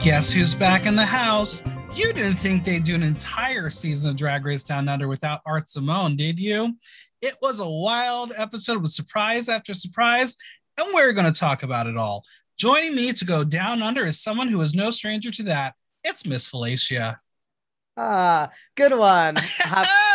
Guess who's back in the house? You didn't think they'd do an entire season of Drag Race Down Under without Art Simone, did you? It was a wild episode with surprise after surprise, and we're going to talk about it all. Joining me to go down under is someone who is no stranger to that. It's Miss Felicia. Ah, good one.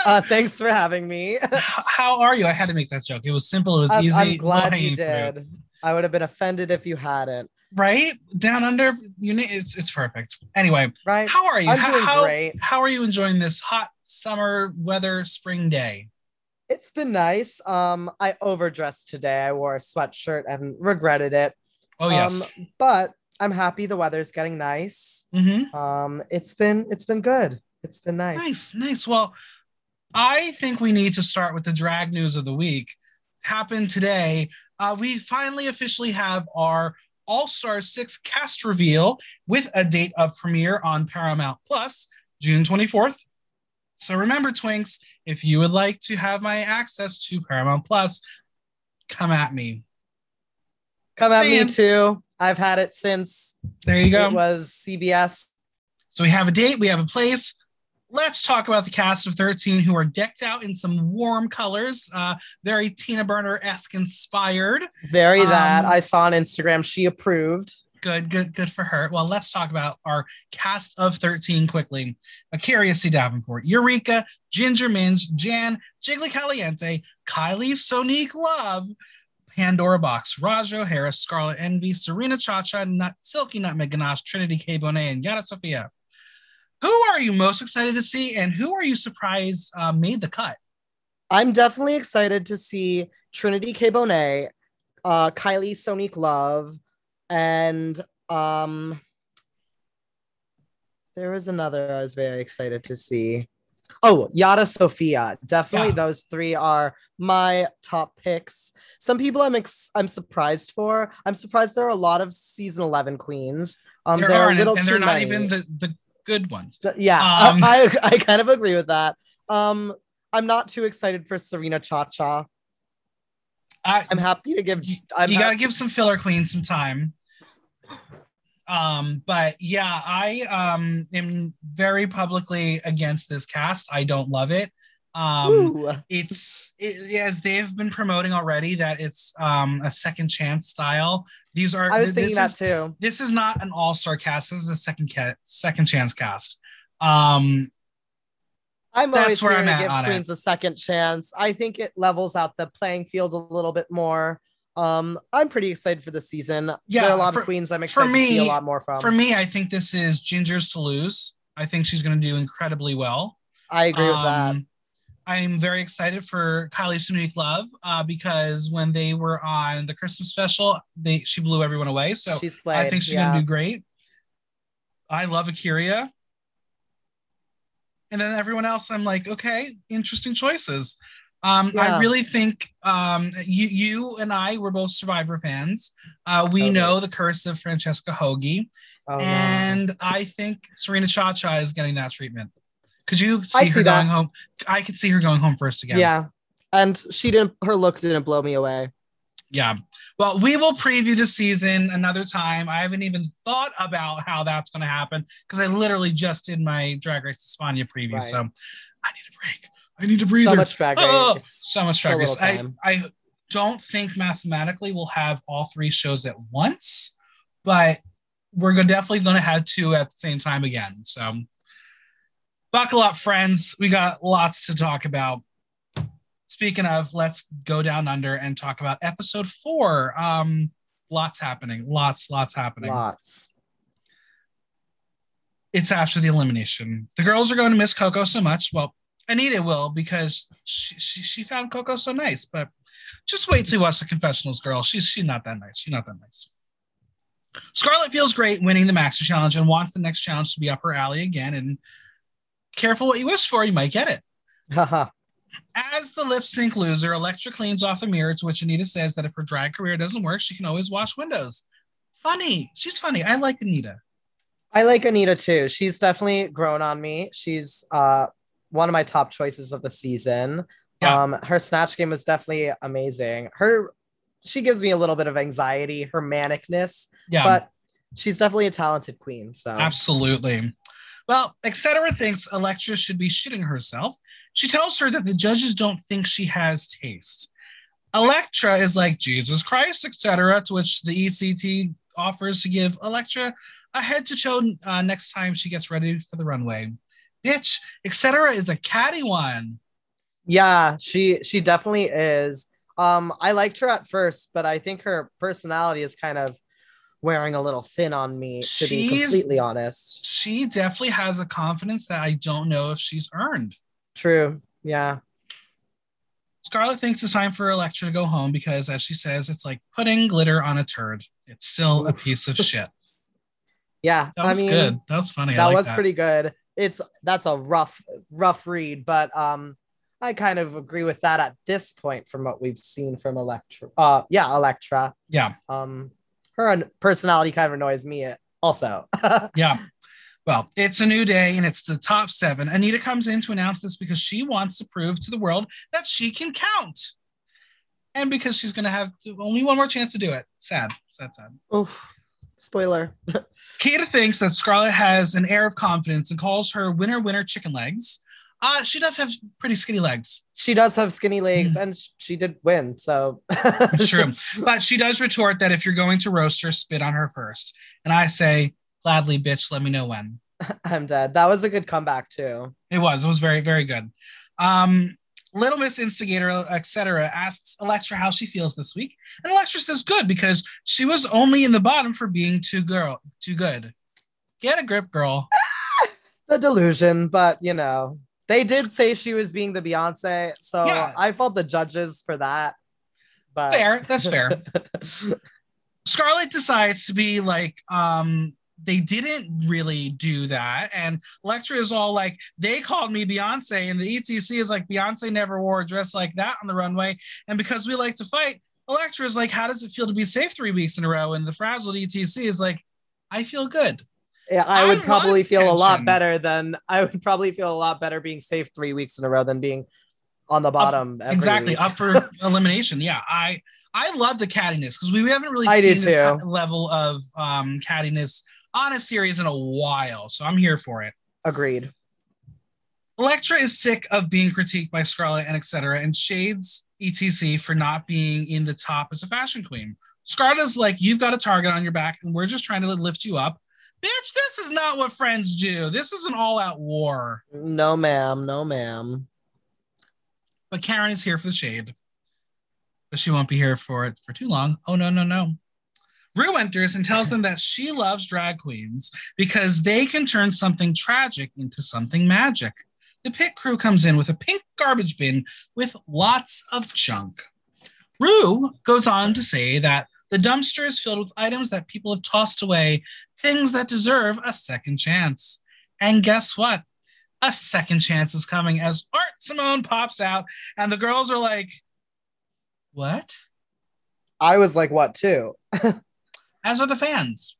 uh, thanks for having me. How are you? I had to make that joke. It was simple. It was I'm, easy. I'm glad you did. I would have been offended if you hadn't. Right down under, you need it's it's perfect. Anyway, Right? how are you? I'm how, doing how, great. how are you enjoying this hot summer weather spring day? It's been nice. Um, I overdressed today. I wore a sweatshirt and regretted it. Oh yes. Um, but I'm happy the weather's getting nice. mm-hmm. Um, it's been it's been good. It's been nice. Nice, nice. Well, I think we need to start with the drag news of the week. Happened today. Uh, we finally officially have our All Star 6 cast reveal with a date of premiere on Paramount Plus, June 24th. So remember, Twinks, if you would like to have my access to Paramount Plus, come at me. Come at me too. I've had it since There you go. it was CBS. So we have a date, we have a place. Let's talk about the cast of 13 who are decked out in some warm colors, uh, very Tina Burner esque inspired. Very that. Um, I saw on Instagram. She approved. Good, good, good for her. Well, let's talk about our cast of 13 quickly. Akeria C. Davenport, Eureka, Ginger Minj, Jan, Jiggly Caliente, Kylie Sonique Love, Pandora Boxx, Ra'Jah O'Hara, Scarlet Envy, Serena Chacha, Nut, Silky Nutmeg Ganache, Trinity K. Bonet, and Yara Sofia. Who are you most excited to see, and who are you surprised uh, made the cut? I'm definitely excited to see Trinity K. Bonet, uh, Kylie Sonique Love, and um, there was another I was very excited to see. Oh, Yara Sofia. Definitely Yeah. those three are my top picks. Some people I'm ex- I'm surprised for. I'm surprised there are a lot of season 11 queens. Um, there there are, are a and, little and too they're not many. even the, the good ones. Yeah, Um, I, I kind of agree with that. Um, I'm not too excited for Serena Cha Cha. I'm happy to give. you, I'm you gotta give some filler queen some time um but yeah i um am very publicly against this cast i don't love it um Ooh, it's it, as they've been promoting already that it's um a second chance style these are I was thinking that is, too. this is not an all-star cast this is a second cat second chance cast um I'm that's always where here I'm to at give on it. Queens a second chance. I think it levels out the playing field a little bit more. Um, I'm pretty excited for the season. Yeah, there are a lot for- of queens I'm excited to see a lot more from. for me i think this is ginger's to lose i think she's going to do incredibly well I agree with that. I'm very excited for Kylie Sonique Love uh, because when they were on the Christmas special, they she blew everyone away. So I think she's yeah. gonna do great. I love Akeria. And then everyone else, I'm like, okay, interesting choices. Um, I really think um, you, you and I were both Survivor fans. Uh, we Totally. know the curse of Francesca Hogi, Oh, no. and I think Serena Cha Cha is getting that treatment. Could you see I her see that. going home? I could see her going home first again. yeah, and she didn't. Her look didn't blow me away. Yeah. Well, we will preview the season another time. I haven't even thought about how that's going to happen because I literally just did my Drag Race España preview. Right. So I need a break. I need a breather. So much drag oh, race. Oh, so much Drag Race. little I. I don't think mathematically we'll have all three shows at once, but we're definitely going to have two at the same time again. So buckle up, friends. We got lots to talk about. Speaking of, let's go down under and talk about episode four. Um, lots happening. Lots, lots happening. Lots. It's after the elimination. The girls are going to miss Coco so much. Well, Anita will because she, she she found Coco so nice, but just wait till you watch the confessionals, girl. She's she's not that nice. She's not that nice. Scarlett feels great winning the Master Challenge and wants the next challenge to be up her alley again. And careful what you wish for, you might get it. Haha. As the lip sync loser, Electra cleans off the mirror, to which Anita says that if her drag career doesn't work, she can always wash windows. Funny. She's funny. I like Anita. I like Anita too. She's definitely grown on me. She's uh one of my top choices of the season. Yeah. Um, her snatch game was definitely amazing. Her she gives me a little bit of anxiety, her manicness, Yeah, but she's definitely a talented queen. So absolutely. Well, etc. thinks Electra should be shitting herself. She tells her that the judges don't think she has taste. Electra is like, Jesus Christ, etc. To which the ECT offers to give Electra a head to toe uh, next time she gets ready for the runway. Bitch, etc. is a catty one. yeah, she she definitely is. Um, I liked her at first, but I think her personality is kind of wearing a little thin on me, to be completely honest. She definitely has a confidence that I don't know if she's earned. True. Yeah. Scarlett thinks it's time for Electra to go home because, as she says, it's like putting glitter on a turd. It's still a piece of shit. Yeah. That was I mean, good. That was funny. That like was pretty good. It's that's a rough, rough read, but um, I kind of agree with that at this point from what we've seen from Electra. Uh, yeah, Electra. Yeah, Um, her personality kind of annoys me uh, also. yeah. Well, it's a new day and it's the top seven. Anita comes in to announce this because she wants to prove to the world that she can count. And because she's going to have to, only one more chance to do it. Sad, sad, sad. Oof. Spoiler. Kita thinks that Scarlett has an air of confidence and calls her winner, winner, chicken legs. Uh, she does have pretty skinny legs. She does have skinny legs, and she did win. So true. But she does retort that if you're going to roast her, spit on her first. And I say, gladly, bitch, let me know when. I'm dead. That was a good comeback too. It was. It was very, very good. Um, Little Miss Instigator, etc., asks Electra how she feels this week, and Electra says good because she was only in the bottom for being too girl, too good. Get a grip, girl. The delusion, but you know, they did say she was being the Beyonce, so Yeah. I fault the judges for that. But Fair. That's fair. Scarlett decides to be like, um, they didn't really do that. And Electra is all like, they called me Beyonce. And the ETC is like, Beyonce never wore a dress like that on the runway. And because we like to fight, Electra is like, how does it feel to be safe three weeks in a row? And the frazzled ETC is like, I feel good. Yeah, I I would probably love feel a lot better than I would probably feel a lot better being safe three weeks in a row than being on the bottom. every exactly. Up for elimination. Yeah. I I love the cattiness because we haven't really I seen this too. ki- level of um cattiness on a series in a while. So I'm here for it. Agreed. Electra is sick of being critiqued by Scarlett and etc. and shades ETC for not being in the top as a fashion queen. Scarlett is like, you've got a target on your back and we're just trying to lift you up. Bitch, this is not what friends do. This is an all out war. No, ma'am. No, ma'am. But Karen is here for the shade. But she won't be here for it for too long. Oh, no, no, no. Rue enters and tells them that she loves drag queens because they can turn something tragic into something magic. The pit crew comes in with a pink garbage bin with lots of junk. Rue goes on to say that the dumpster is filled with items that people have tossed away, things that deserve a second chance. And guess what? A second chance is coming as Art Simone pops out, and the girls are like, What? I was like, what, too? as are the fans.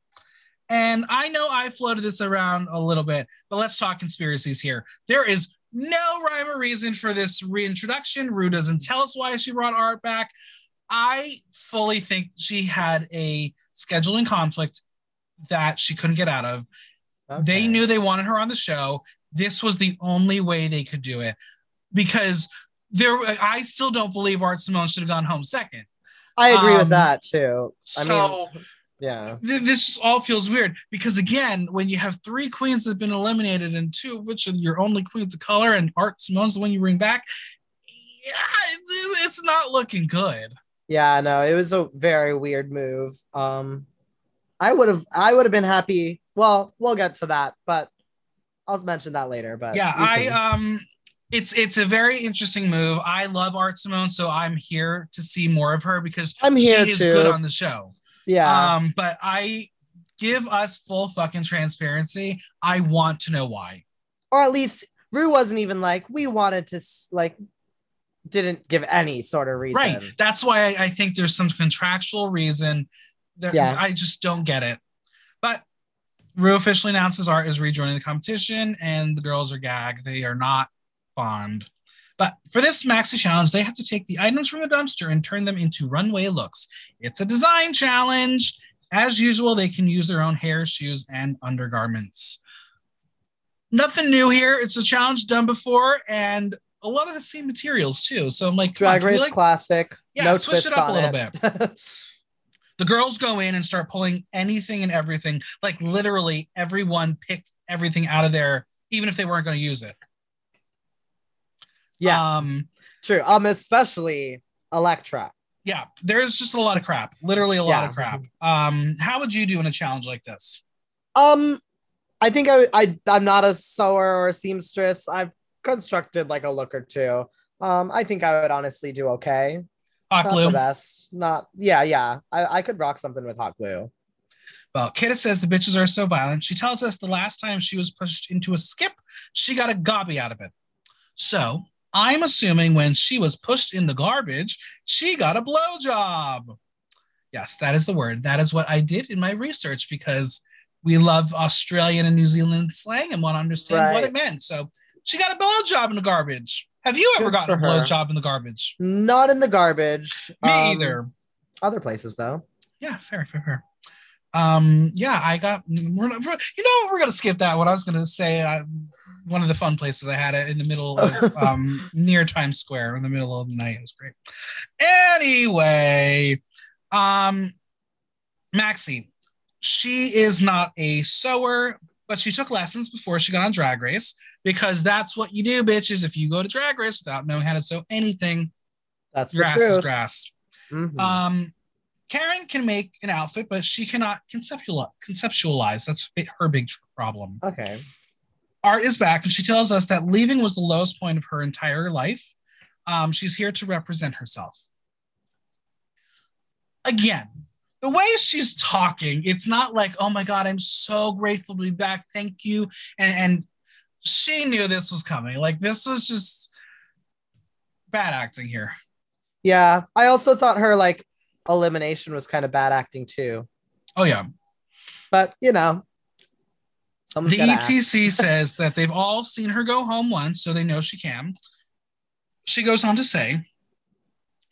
And I know I floated this around a little bit, but let's talk conspiracies here. There is no rhyme or reason for this reintroduction. Rue doesn't tell us why she brought art back. I fully think she had a scheduling conflict that she couldn't get out of. They knew they wanted her on the show. This was the only way they could do it because there. I still don't believe Art Simone should have gone home second. I agree Um, with that too. I So mean, yeah. th- this just all feels weird because again, when you have three queens that have been eliminated and two of which are your only queens of color, and Art Simone's the one you bring back, yeah, it's, it's not looking good. Yeah, no, it was a very weird move. Um I would have I would have been happy. Well, we'll get to that, but I'll mention that later. But Yeah, I um, it's it's a very interesting move. I love Art Simone, so I'm here to see more of her because I'm here she is too. good on the show. Yeah. Um, but I give us full fucking transparency. I want to know why. or at least Rue wasn't even like we wanted to like didn't give any sort of reason. Right. That's why I, I think there's some contractual reason Yeah. I just don't get it. But Rue officially announces Art is rejoining the competition, and the girls are gagged. They are not fond. But for this maxi challenge, they have to take the items from the dumpster and turn them into runway looks. It's a design challenge. As usual, they can use their own hair, shoes, and undergarments. Nothing new here. It's a challenge done before, and a lot of the same materials too. So I'm like, come on, Drag Race like, classic. Yeah, no switch twist it up a little it. the girls go in and start pulling anything and everything. Like literally, everyone picked everything out of there, even if they weren't going to use it. yeah, Um, true. Um, especially Electra. yeah, there's just a lot of crap. Literally a lot Yeah. of crap. Um, how would you do in a challenge like this? Um, I think I, I I'm not a sewer or a seamstress. I've constructed like a look or two. Um, I think I would honestly do okay. Hot Not glue. the best. Not yeah, yeah. I, I could rock something with hot glue. Well, Kita says the bitches are so violent. She tells us the last time she was pushed into a skip, she got a gobby out of it. So I'm assuming when she was pushed in the garbage, she got a blowjob. Yes, that is the word. That is what I did in my research because we love Australian and New Zealand slang and want to understand what it meant. So she got a blowjob in the garbage. Have you ever Good gotten a her. blowjob in the garbage? Not in the garbage. Me Um, either. Other places though. Yeah, fair, fair, fair. Um, yeah, I got. We're not, we're- you know, we're gonna skip that. What I was gonna say, uh, one of the fun places I had it in the middle of um near Times Square in the middle of the night. It was great. Anyway, um, Maxie, she is not a sewer, but she took lessons before she got on Drag Race because that's what you do, bitches. If you go to Drag Race without knowing how to sew anything, That's your the ass is grass. Mhm. Um, Karen can make an outfit, but she cannot conceptualize. Conceptualize. That's her big problem. okay. Art is back, and she tells us that leaving was the lowest point of her entire life. Um, she's here to represent herself. Again, the way she's talking, it's not like, "Oh my god, I'm so grateful to be back. Thank you." And, and she knew this was coming. Like this was just bad acting here. Yeah. I also thought her like elimination was kind of bad acting too. Oh yeah. But you know. The. ETC says that they've all seen her go home once, so they know she can. She goes on to say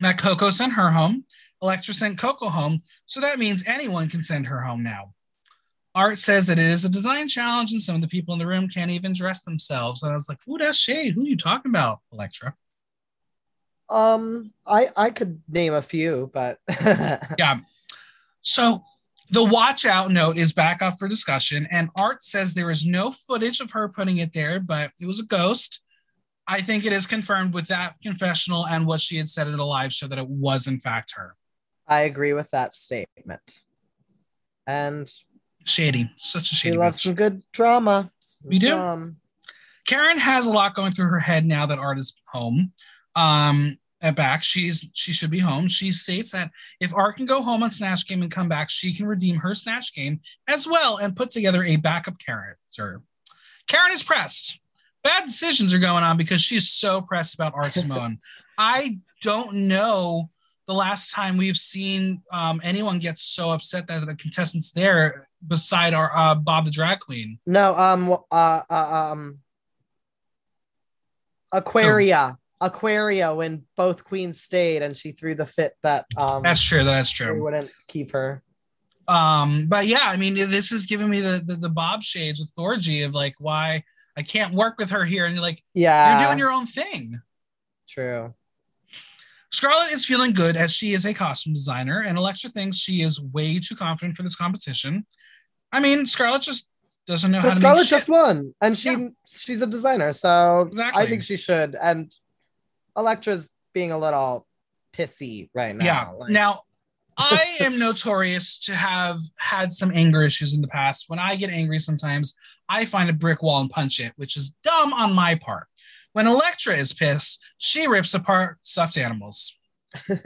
that Coco sent her home, Electra sent Coco home, so that means anyone can send her home now. Art says that it is a design challenge, and some of the people in the room can't even dress themselves. And I was like, "Ooh, that's shade. Who are you talking about, Electra?" Um, I I could name a few, but Yeah. So the watch out note is back up for discussion, and Art says there is no footage of her putting it there, but it was a ghost. I think it is confirmed with that confessional and what she had said at a live show that it was in fact her. I agree with that statement. And Shady, such a shady. loves bitch. some good drama. Some We do. Karen has a lot going through her head now that Art is home. Um, at back, she's she should be home. She states that if Art can go home on Snatch Game and come back, she can redeem her Snatch Game as well and put together a backup character. Karen is pressed. Bad decisions are going on because she's so pressed about Art Simone. I don't know the last time we've seen um, anyone get so upset that the contestant's there beside our uh, Bob the Drag Queen. No, um, uh, uh um, Aquaria, Aquaria, when both queens stayed and she threw the fit that um That's true. That's true. wouldn't keep her. Um, but yeah, I mean, this is giving me the the, the Bob shades with Thorgy of like why I can't work with her here, and you're like Yeah, you're doing your own thing. true. Scarlett is feeling good as she is a costume designer, and Electra thinks she is way too confident for this competition. I mean, Scarlett just doesn't know how to Scarlett just won, and she Yeah. she's a designer, so Exactly. I think she should. And Electra's being a little pissy right now. yeah. like- Now, I am notorious to have had some anger issues in the past. When I get angry, sometimes I find a brick wall and punch it, which is dumb on my part. When Elektra is pissed, she rips apart stuffed animals.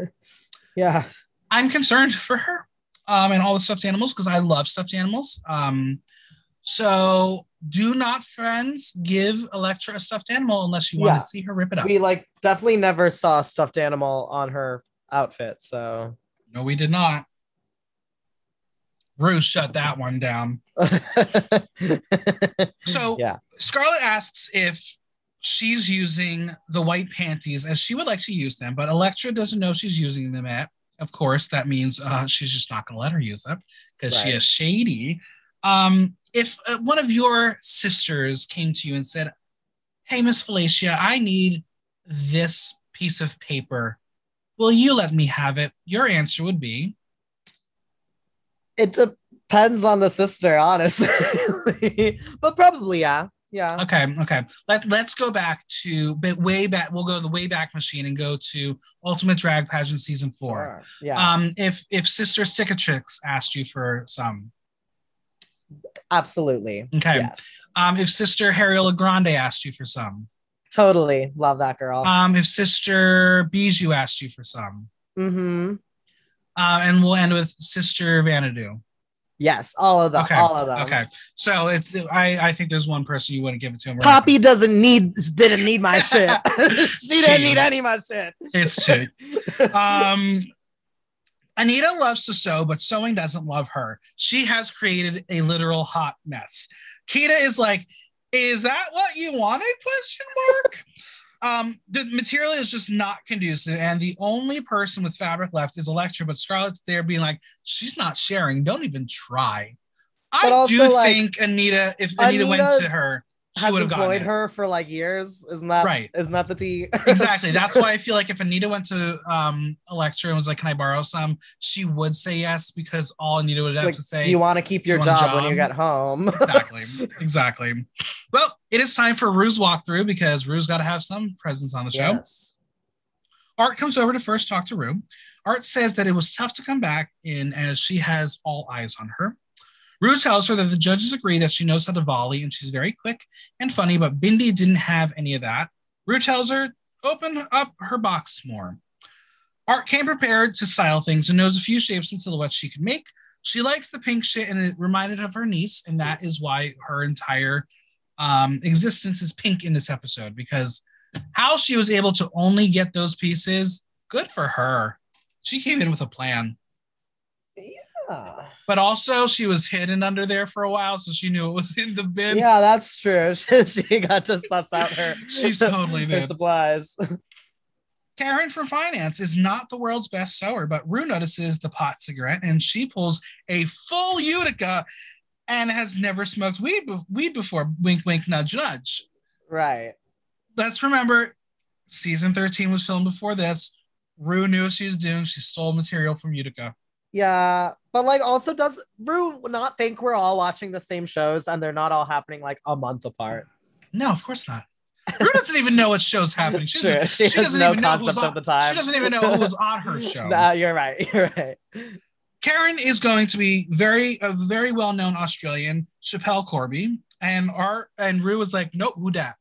Yeah. I'm concerned for her um, and all the stuffed animals because I love stuffed animals. Um, so do not, friends, give Elektra a stuffed animal unless you want Yeah. to see her rip it up. We like definitely never saw a stuffed animal on her outfit. So no, we did not. Bruce shut that one down. So yeah. Scarlett asks if she's using the white panties as she would like to use them, but Elektra doesn't know she's using them at. Of course, that means uh, she's just not going to let her use them because she is shady. Um, if uh, one of your sisters came to you and said, Hey, Miss Felicia, I need this piece of paper. Will you let me have it? Your answer would be, It depends on the sister, honestly. but probably, yeah. Yeah. Okay, okay. Let let's go back to but way back. We'll go to the way back machine and go to Ultimate Drag Pageant season four. Sure. Yeah. Um, if if Sister Cicatrix asked you for some, Absolutely. okay. Yes. Um, if Sister Harriola Grande asked you for some, Totally. Love that girl. um, if Sister Bijou asked you for some, mm-hmm. um, and we'll end with Sister Vanadu. Yes. All of them. Okay, All of them. Okay, so it's I I think there's one person you wouldn't give it to him. Poppy doesn't need didn't need my shit. she didn't need any of my shit. It's true. um Anita loves to sew, but sewing doesn't love her. She has created a literal hot mess. Kita is like, is that what you wanted? Question mark. Um, the material is just not conducive, and the only person with fabric left is Electra, but Scarlett's there being like, she's not sharing. Don't even try. I also, do like, think Anita, if Anita, went to her, she Has would have gotten employed her for like years. Isn't that Right. Isn't that the tea? exactly. That's why I feel like if Anita went to um Electra and was like, "Can I borrow some?" she would say yes because all Anita would It's have like, to say. you want to keep your a job, when you job? get home. exactly, exactly. Well, it is time for Rue's walkthrough because Rue's got to have some presence on the show. Yes. Art comes over to first talk to Rue. Art says that it was tough to come back in as she has all eyes on her. Rue tells her that the judges agree that she knows how to volley and she's very quick and funny, but Bindi didn't have any of that. Rue tells her, open up her box more. Art came prepared to style things and knows a few shapes and silhouettes she could make. She likes the pink shit and it reminded of her niece, and that is why her entire um, existence is pink in this episode because how she was able to only get those pieces, good for her. She came in with a plan. But also, she was hidden under there for a while, so she knew it was in the bin. Yeah, that's true. she got to suss out her, She's totally her did. supplies. Karen from finance is not the world's best sewer, but Rue notices the pot cigarette and she pulls a full Utica and has never smoked weed, be- weed before. Wink, wink, nudge, nudge. right. Let's remember season 13 was filmed before this. Rue knew what she was doing. She stole material from Utica. Yeah, but like also does Rue not think we're all watching the same shows and they're not all happening like a month apart? No, of course not. Rue doesn't even know what show's happening. She doesn't, she doesn't no even know who's concept on, of the time. She doesn't even know who was on her show. Nah, you're right. You're right. Karen is going to be very a very well known Australian, Schapelle Corby, and Art and Rue was like, nope, who dat?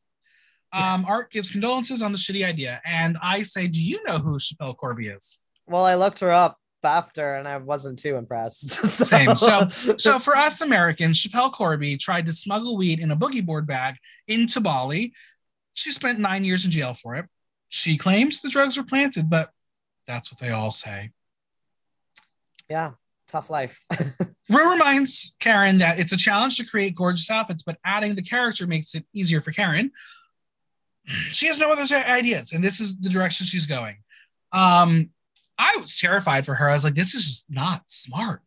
Um, Art gives condolences on the shitty idea, and I say, do you know who Schapelle Corby is? Well, I looked her up after and I wasn't too impressed. So- Same. So- So for us Americans, Schapelle Corby tried to smuggle weed in a boogie board bag into Bali. She spent nine years in jail for it. She claims the drugs were planted, but that's what they all say. yeah, tough life. Rue reminds Karen that it's a challenge to create gorgeous outfits, but adding the character makes it easier for Karen. She has no other ideas, and this is the direction she's going. Um, I was terrified for her. I was like, this is not smart.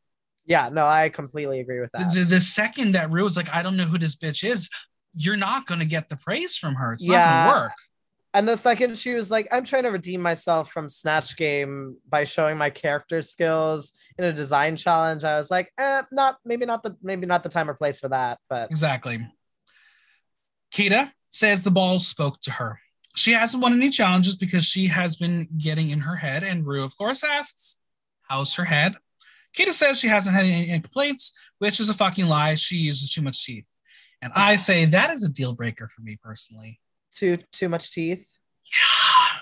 yeah, no, I completely agree with that. The, the, second that Rue was like, I don't know who this bitch is, you're not going to get the praise from her. It's not going to work. And the second she was like, I'm trying to redeem myself from Snatch Game by showing my character skills in a design challenge. I was like, eh, not maybe not the maybe not the time or place for that. But Exactly. Kita says the ball spoke to her. She hasn't won any challenges because she has been getting in her head. And Rue, of course, asks, How's her head? Kita says she hasn't had any, any complaints, which is a fucking lie. She uses too much teeth. And I say that is a deal breaker for me personally. Too too much teeth. Yeah.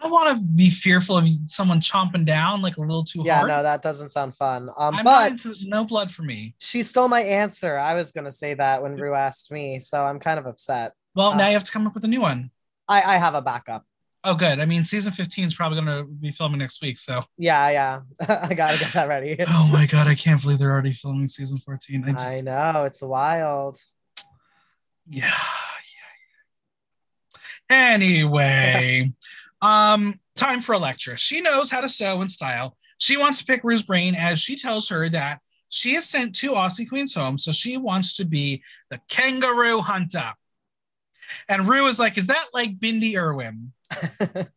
I don't want to be fearful of someone chomping down like a little too Yeah, hard. no, that doesn't sound fun. Um, I'm but into no blood for me. she stole my answer. I was gonna say that when Rue asked me, so I'm kind of upset. Well, Uh, now you have to come up with a new one. I I have a backup. Oh, good. I mean, season 15 is probably going to be filming next week. So, Yeah, yeah. I gotta get that ready. oh my God, I can't believe they're already filming season 14. I just, I know it's wild. yeah, yeah. Anyway, um, time for Electra. She knows how to sew and style. She wants to pick Rue's brain as she tells her that she has sent two Aussie queens home, so she wants to be the kangaroo hunter. And Rue is like, "Is that like Bindi Irwin?"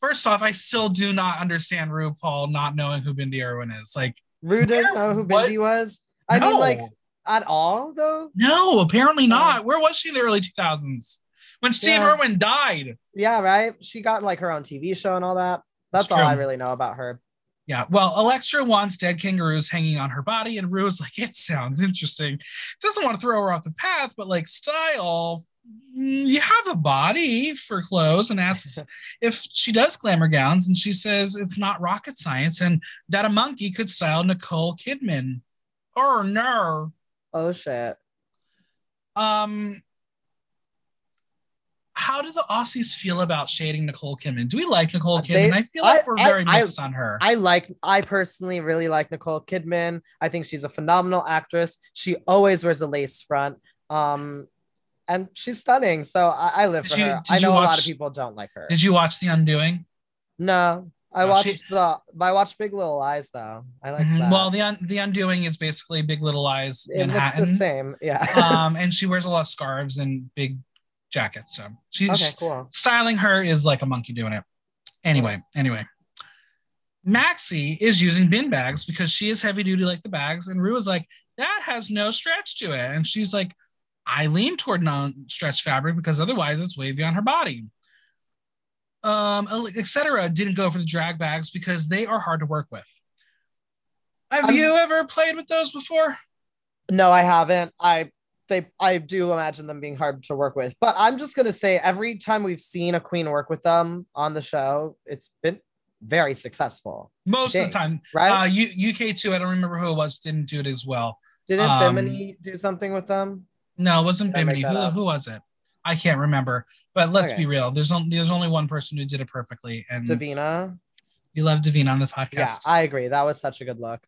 First off, I still do not understand RuPaul not knowing who Bindi Irwin is. Like, Rue didn't know who what? Bindi was. I no. mean, like at all though. no, apparently not. Where was she in the early 2000s when Steve Yeah. Irwin died? Yeah, right. She got like her own TV show and all that. That's all I really know about her. Yeah, well, Electra wants dead kangaroos hanging on her body, and Rue is like, it sounds interesting. Doesn't want to throw her off the path, but like style, mm, you have a body for clothes, and asks if she does glamour gowns, and she says it's not rocket science, and that a monkey could style Nicole Kidman. Or no. Oh shit. Um, how do the Aussies feel about shading Nicole Kidman? Do we like Nicole Kidman? they- I feel like I- we're I- very I- mixed on her. I like I personally really like Nicole Kidman. I think she's a phenomenal actress. She always wears a lace front. Um and she's stunning. So I, I live Did for you- her. did I know a lot of people don't like her. Did you watch The Undoing? No. I No, watched she- the I watched Big Little Lies though. I like Mhm. that. Well, the un- the Undoing is basically Big Little Lies it looks the same. Yeah. um, and she wears a lot of scarves and big jackets. So she's okay, cool. styling her is like a monkey doing it. Anyway, anyway. Maxie is using bin bags because she is heavy duty like the bags, and Rue is like, that has no stretch to it. And she's like, I lean toward non-stretch fabric because otherwise it's wavy on her body. Um, etc. didn't go for the drag bags because they are hard to work with. Have Um, you ever played with those before? No, I haven't. I they I do imagine them being hard to work with. But I'm just gonna say every time we've seen a queen work with them on the show, it's been very successful. Most of the time, Right? Uh, U- UK two, I don't remember who it was, didn't do it as well. Didn't um, Bimini do something with them? No, it wasn't Did Bimini. Who, up? who was it? I can't remember. But let's Okay. be real. There's only there's only one person who did it perfectly, and Davina. You love Davina on the podcast. Yeah, I agree. That was such a good look.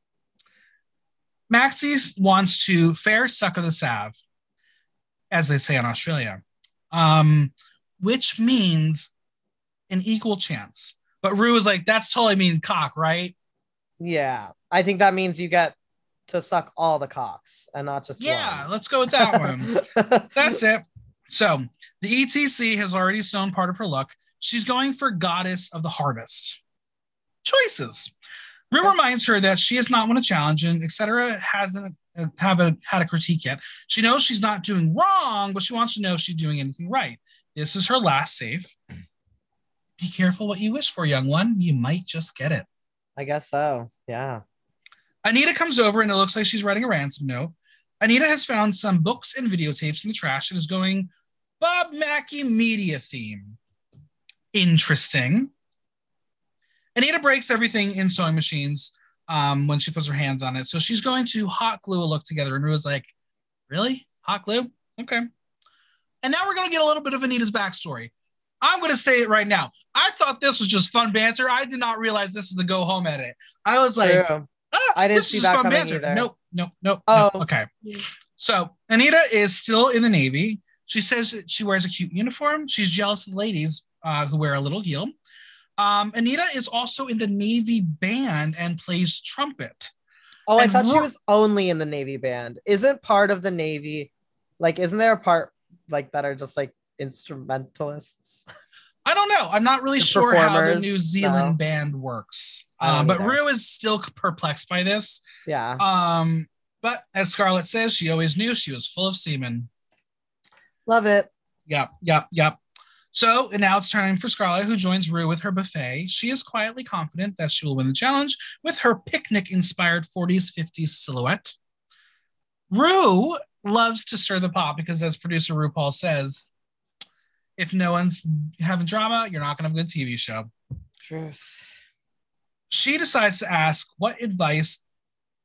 Maxie wants to fair suck of the sav, as they say in Australia, um, which means an equal chance. But Rue is like, that's totally mean cock, right? Yeah. I think that means you get to suck all the cocks and not just Yeah, one. let's go with that one. That's it. So the ETC has already sewn part of her look. She's going for goddess of the harvest. Choices. Rue reminds her that she has not won a challenge and etc. hasn't have a had a critique yet. She knows she's not doing wrong, but she wants to know if she's doing anything right. This is her last save. Be careful what you wish for, young one. You might just get it. I guess so. Yeah. Anita comes over and it looks like she's writing a ransom note. Anita has found some books and videotapes in the trash and is going Bob Mackie media theme. Interesting. Anita breaks everything in sewing machines um, when she puts her hands on it. So she's going to hot glue a look together. And Rua's like, Really? Hot glue? Okay. And now we're going to get a little bit of Anita's backstory. I'm going to say it right now. I thought this was just fun banter. I did not realize this is the go home edit. I was like. Ah, I didn't this see is that fun coming banter. either. Nope, nope, nope. Oh. nope. Okay. So Anita is still in the Navy. She says that she wears a cute uniform. She's jealous of the ladies uh, who wear a little heel. Um, Anita is also in the Navy band and plays trumpet. Oh, I And thought she was only in the Navy band. Isn't part of the Navy like isn't there a part like that are just like instrumentalists? I don't know. I'm not really The sure how the? New Zealand No. band works. I Uh, but either. Rue is still perplexed by this. Yeah. Um, but as Scarlett says, she always knew she was full of semen. Love it. Yep, yep, yep. So and now it's time for Scarlett, who joins Rue with her buffet. She is quietly confident that she will win the challenge with her picnic inspired 40s, 50s silhouette. Rue loves to stir the pot because, as producer RuPaul says, If no one's having drama, you're not gonna have a good TV show. Truth. She decides to ask what advice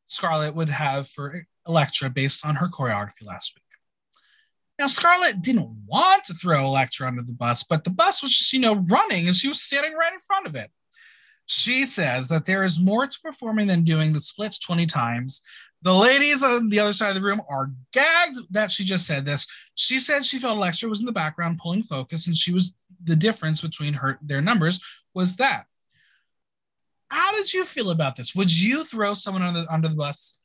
Scarlett would have for Elektra based on her choreography last week. Now, Scarlett didn't want to throw Elektra under the bus, but the bus was just, you know, running and she was standing right in front of it. She says that there is more to performing than doing the splits 20 times. The ladies on the other side of the room are gagged that she just said this. She said she felt Elektra was in the background pulling focus, and she was the difference between her their numbers was that. How did you feel about this? Would you throw someone under, under the bus?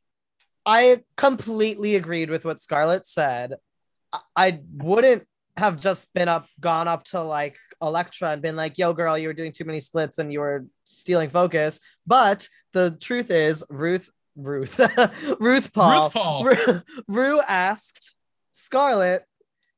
I completely agreed with what Scarlett said. I wouldn't have just been up, gone up to like Elektra and been like, yo, girl, you were doing too many splits and you were stealing focus. But the truth is, Ruth, Ruth, Ruth Paul, Ruth Paul. Ru, Ru asked Scarlett,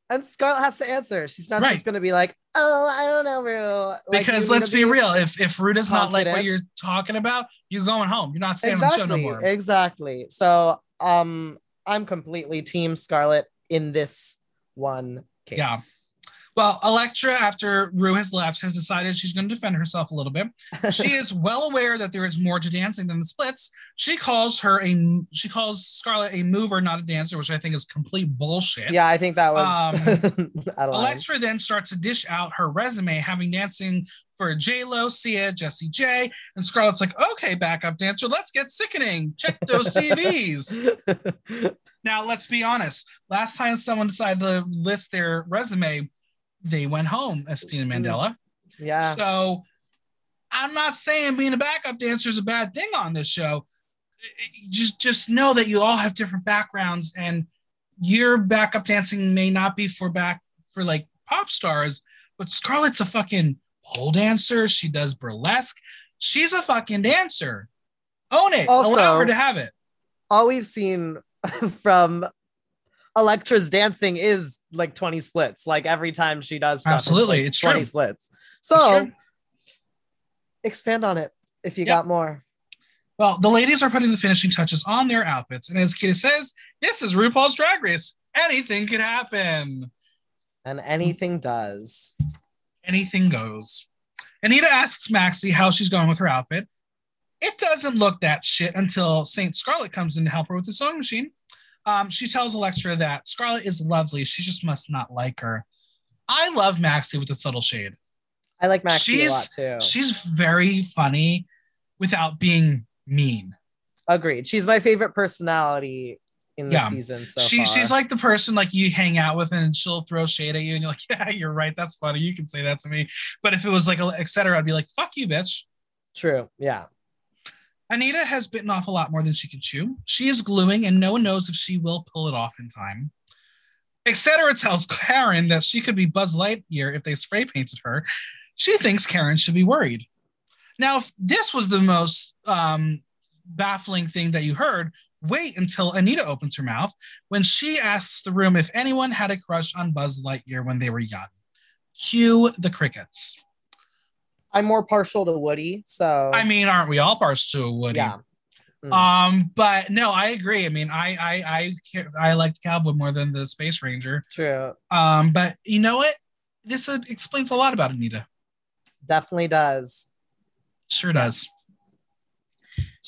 and Scarlett has to answer. She's not Right. just going to be like, oh, I don't know, Ru. Like, because let's to be real, if if Rude is not like what you're talking about, you're going home. You're not staying on the show no exactly more. exactly so um i'm completely team scarlet in this one case Yeah. Well, Elektra, after Rue has left, has decided she's going to defend herself a little bit. She is well aware that there is more to dancing than the splits. She calls her a she calls Scarlett a mover, not a dancer, which I think is complete bullshit. yeah i think that was Um, line. Elektra then starts to dish out her resume, having dancing for J Lo, Sia, Jessie J, and Scarlett's like, "Okay, backup dancer, let's get sickening. Check those CVs." Now, let's be honest. Last time someone decided to list their resume, they went home as Tina mm-hmm. Mandela. yeah So I'm not saying being a backup dancer is a bad thing on this show. Just just know that you all have different backgrounds and your backup dancing may not be for back for like pop stars, but Scarlett's a fucking pole dancer. She does burlesque. She's a fucking dancer. Own it. Also- Allow her to have it. all we've seen from Electra's dancing is like 20 splits. Like every time she does stuff, Absolutely, like it's 20 true. splits. So expand on it if you Yep. got more. Well, the ladies are putting the finishing touches on their outfits. And as Kita says, this is RuPaul's Drag Race. Anything could happen. And anything does. Anything goes. Anita asks Maxie how she's going with her outfit. It doesn't look that shit until Saint Scarlet comes in to help her with the sewing machine. Um, she tells Electra that Scarlet is lovely. She just must not like her. I love Maxie with a subtle shade. I like Maxie a lot too. She's very funny without being mean. Agreed. She's my favorite personality in the Yeah. season so she, she's like the person like you hang out with and she'll throw shade at you and you're like, yeah, you're right. That's funny. You can say that to me. But if it was like, etc., I'd be like, fuck you, bitch. true. Yeah. Anita has bitten off a lot more than she can chew. She is gluing and no one knows if she will pull it off in time. Etc. tells Karen that she could be Buzz Lightyear if they spray painted her. She thinks Karen should be worried. Now, if this was the most um, baffling thing that you heard, wait until Anita opens her mouth when she asks the room if anyone had a crush on Buzz Lightyear when they were young. Cue the crickets. I'm more partial to Woody. So I mean, aren't we all partial to Woody? yeah. Mm. Um, but no, I agree. I mean, I I I I like the cowboy more than the space ranger. True. Um, but you know what? This uh, explains a lot about Anita. Definitely does. Sure does.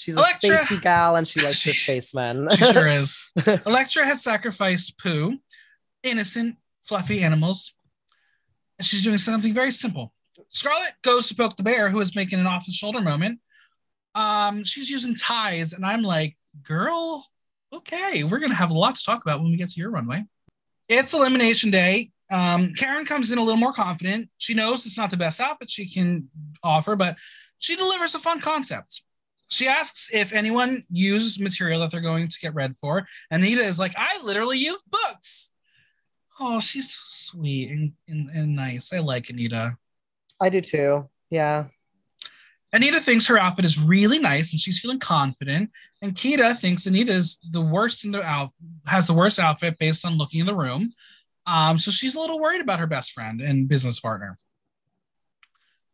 She's a Electra- spacey gal and she likes her spacemen. She sure is. Electra has sacrificed Pooh, innocent, fluffy animals, and she's doing something very simple. Scarlet goes to poke the bear, who is making an off the shoulder moment. Um, she's using ties, and I'm like, girl, okay, we're gonna have a lot to talk about when we get to your runway. It's elimination day. Um, Karen comes in a little more confident. She knows it's not the best outfit she can offer, but she delivers a fun concept. She asks if anyone used material that they're going to get read for. Anita is like, I literally use books. Oh, she's so sweet and, and, and nice. I like Anita. I do too. Yeah. Anita thinks her outfit is really nice and she's feeling confident. And Kita thinks Anita is the worst in the out has the worst outfit based on looking in the room. Um, so she's a little worried about her best friend and business partner.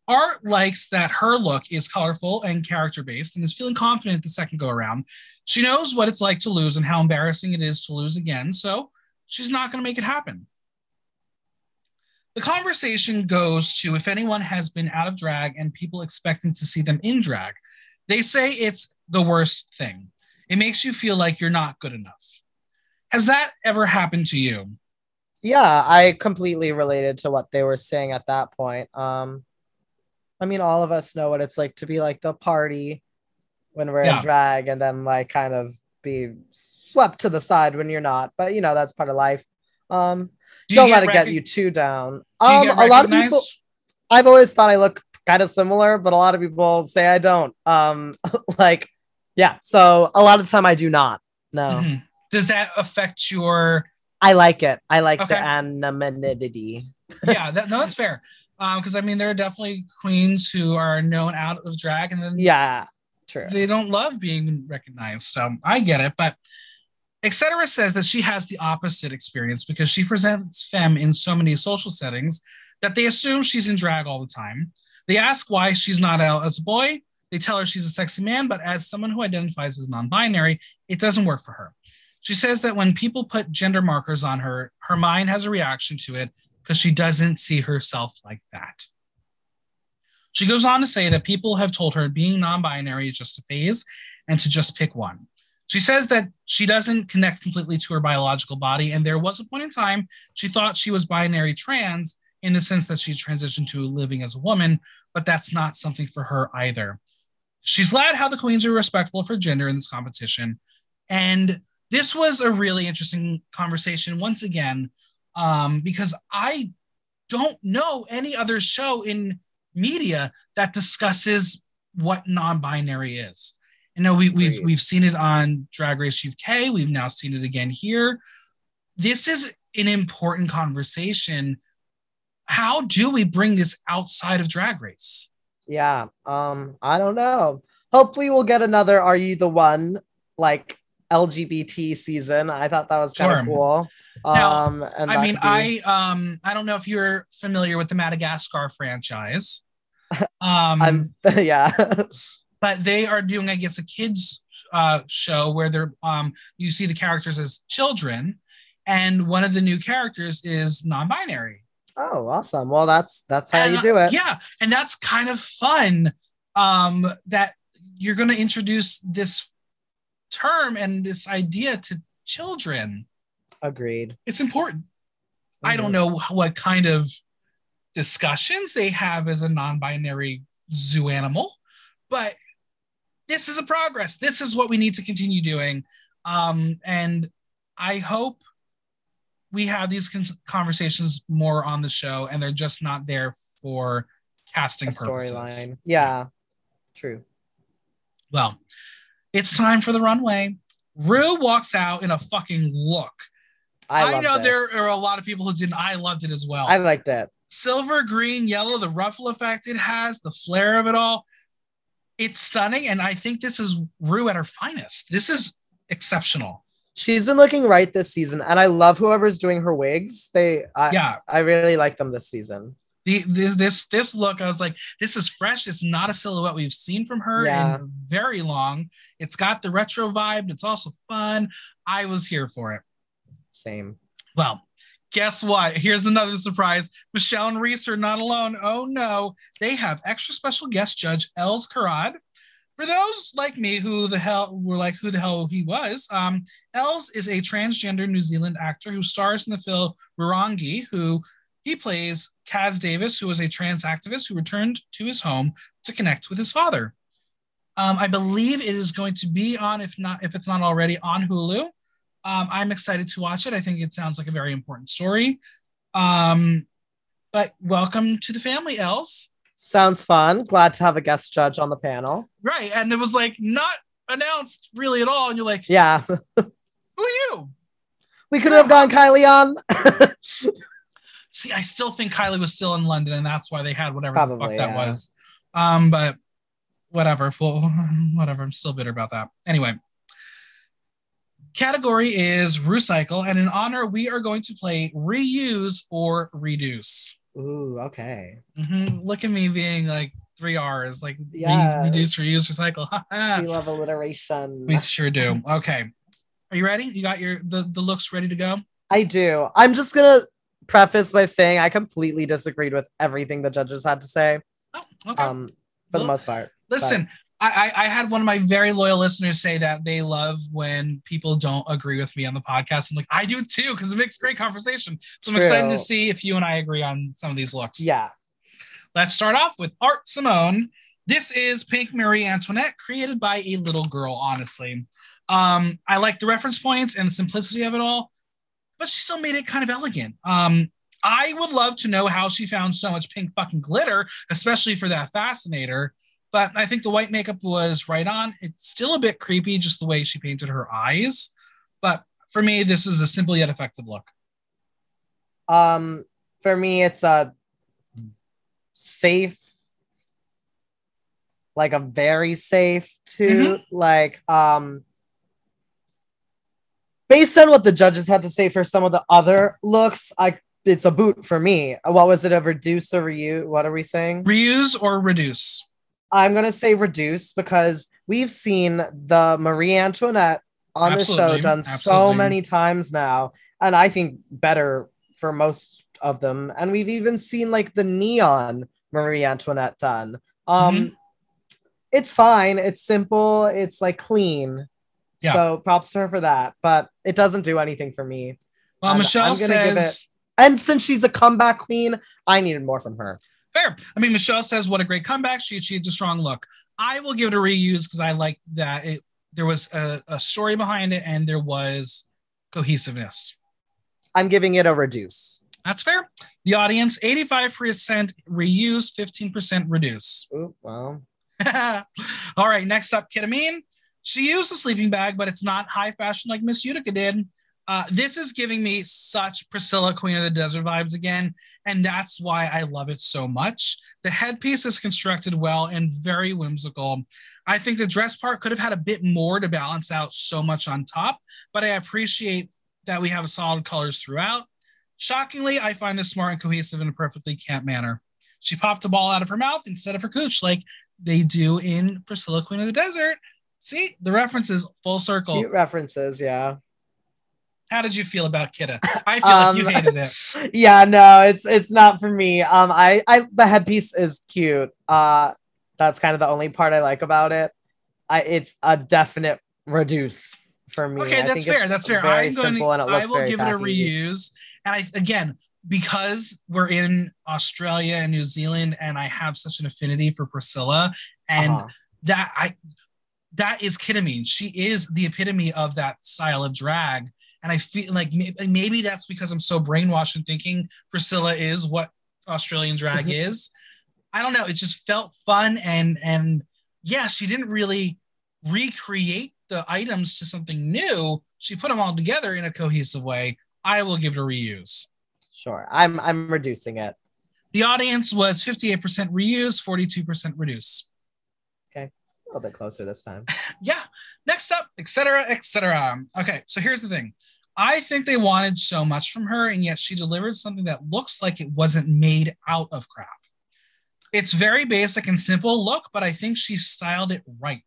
Art likes that her look is colorful and character based and is feeling confident the second go around. She knows what it's like to lose and how embarrassing it is to lose again, so she's not going to make it happen. The conversation goes to if anyone has been out of drag and people expecting to see them in drag. They say it's the worst thing. It makes you feel like you're not good enough. Has that ever happened to you? Yeah, I completely related to what they were saying at that point. Um, I mean, all of us know what it's like to be like the party when we're Yeah. in drag and then like kind of be swept to the side when you're not. But you know, that's part of life. Um, Do don't let it get you too down. do Um, a lot of people? I've always thought I look kind of similar, but a lot of people say I don't. Um, like, yeah. So a lot of the time I do not. No, Mhm. Does that affect your I like it. I like Okay. the anonymity. yeah, that, no, that's fair. Um, because I mean, there are definitely queens who are known out of drag, and then Yeah, true. they don't love being recognized. So I get it, but etc. says that she has the opposite experience because she presents femme in so many social settings that they assume she's in drag all the time. They ask why she's not out as a boy. They tell her she's a sexy man, but as someone who identifies as non-binary, it doesn't work for her. She says that when people put gender markers on her, her mind has a reaction to it because she doesn't see herself like that. She goes on to say that people have told her being non binary is just a phase and to just pick one. She says that she doesn't connect completely to her biological body. And there was a point in time she thought she was binary trans in the sense that she transitioned to living as a woman, but that's not something for her either. She's glad how the queens are respectful of her gender in this competition. And this was a really interesting conversation once again, um, because I don't know any other show in media that discusses what non-binary is. You know, we, we've we've seen it on Drag Race UK. We've now seen it again here. This is an important conversation. How do we bring this outside of Drag Race? Yeah. Um, I don't know. Hopefully we'll get another Are You the One like LGBT season. I thought that was kind Sure. of cool. Now, Um and I mean, be- I um I don't know if you're familiar with the Madagascar franchise. Um, I'm yeah. but they are doing, I guess, a kids uh, show where they're um, you see the characters as children, and one of the new characters is non-binary. oh, awesome. Well, that's that's how And, you do uh, it. Yeah, and that's kind of fun. Um, that you're going to introduce this term and this idea to children. Agreed. It's important. I don't know what kind of discussions they have as a non-binary zoo animal, but this is a progress. This is what we need to continue doing. Um, and I hope we have these conversations more on the show and they're just not there for casting storyline. Yeah. True. Well, it's time for the runway. Rue walks out in a fucking look. I, I, know this. there are a lot of people who didn't. I loved it as well. I liked it. silver, green, yellow, the ruffle effect it has, the flair of it all. It's stunning. And I think this is Rue at her finest. This is exceptional. She's been looking right this season, and I love whoever's doing her wigs. They, I, Yeah. I really like them this season. The, this this look, I was like, this is fresh. It's not a silhouette we've seen from her Yeah. in very long. It's got the retro vibe. It's also fun. I was here for it. Same. Well, guess what? Here's another surprise. Michelle and Rhys are not alone. Oh no, they have extra special guest judge Elz Carrad. For those like me who the hell were like who the hell he was, um, Elz is a transgender New Zealand actor who stars in the film Rurangi, who he plays Caz Davis, who is a trans activist who returned to his home to connect with his father. Um, I believe it is going to be on, if not, if it's not already on Hulu. Um, I'm excited to watch it. I think it sounds like a very important story. Um, but welcome to the family, Elz. Sounds fun. Glad to have a guest judge on the panel. Right. And it was like not announced really at all. And you're like, Yeah. who are you? We could have gone Kylie on. See, I still think Kylie was still in London, and that's why they had whatever the Probably, fuck that yeah. was. Um, but whatever. Well, whatever. I'm still bitter about that. Anyway. Category is recycle, and in honor, we are going to play reuse or reduce. Ooh, okay. Mhm. Look at me being like three R's, like re- reduce, reuse, recycle. We love alliteration. we sure do. Okay, are you ready? You got your the the looks ready to go? I do. I'm just gonna preface by saying I completely disagreed with everything the judges had to say. Oh, okay. Um, for the most part. Listen, I, I I had one of my very loyal listeners say that they love when people don't agree with me on the podcast. And like I do too, because it makes great conversation. So I'm excited to see if you and I agree on some of these looks. Yeah. Let's start off with Art Simone. This is Pink Marie Antoinette, created by a little girl, honestly. Um, I like the reference points and the simplicity of it all, but she still made it kind of elegant. Um, I would love to know how she found so much pink fucking glitter, especially for that fascinator. But I think the white makeup was right on. It's still a bit creepy, just the way she painted her eyes. But for me, this is a simple yet effective look. Um, for me, it's a safe, like a very safe too. Like, um, based on what the judges had to say for some of the other looks, I it's a boot for me. What was it? A reduce or reuse? What are we saying? Reuse or reduce? I'm gonna say reduce because we've seen the Marie Antoinette on the show done so many times now, and I think better for most of them. And we've even seen like the neon Marie Antoinette done. Um, Mm-hmm. it's fine. It's simple. It's like clean. Yeah. So props to her for that, but it doesn't do anything for me. Well, I'm- Michelle I'm gonna give says. And since she's a comeback queen, I needed more from her. Fair. I mean, Michelle says, "What a great comeback! She achieved a strong look." I will give it a reuse because I like that it. There was a, a story behind it, and there was cohesiveness. I'm giving it a reduce. That's fair. The audience: eighty-five percent reuse, fifteen percent reduce. Ooh, well, All right. Next up, Kita Mean. She used a sleeping bag, but it's not high fashion like Miss Utica did. Uh, this is giving me such Priscilla Queen of the Desert vibes again, and that's why I love it so much. The headpiece is constructed well and very whimsical. I think the dress part could have had a bit more to balance out so much on top, but I appreciate that we have solid colors throughout. Shockingly, I find this smart and cohesive in a perfectly camp manner. She popped a ball out of her mouth instead of her cooch, like they do in Priscilla Queen of the Desert. See, the references full circle. cute references, yeah. How did you feel about Kita? I feel like you Um, hated it. yeah, no, it's it's not for me. Um, I I the headpiece is cute. Uh, that's kind of the only part I like about it. I it's a definite reduce for me. Okay, I that's fair. That's fair. Very I'm going simple and to. it I looks will give it a reuse. And I again because we're in Australia and New Zealand, and I have such an affinity for Priscilla, and Uh-huh. that I that is Kita Mean. She is the epitome of that style of drag. And I feel like maybe that's because I'm so brainwashed and thinking Priscilla is what Australian drag Mhm. is. I don't know. It just felt fun and and yeah, she didn't really recreate the items to something new. She put them all together in a cohesive way. I will give it a reuse. Sure, I'm I'm reducing it. The audience was 58% reuse, 42% reduce. A little bit closer this time. yeah next up etc etc okay so here's the thing. I think they wanted so much from her and yet she delivered something that looks like it wasn't made out of crap. It's very basic and simple look but i think she styled it right.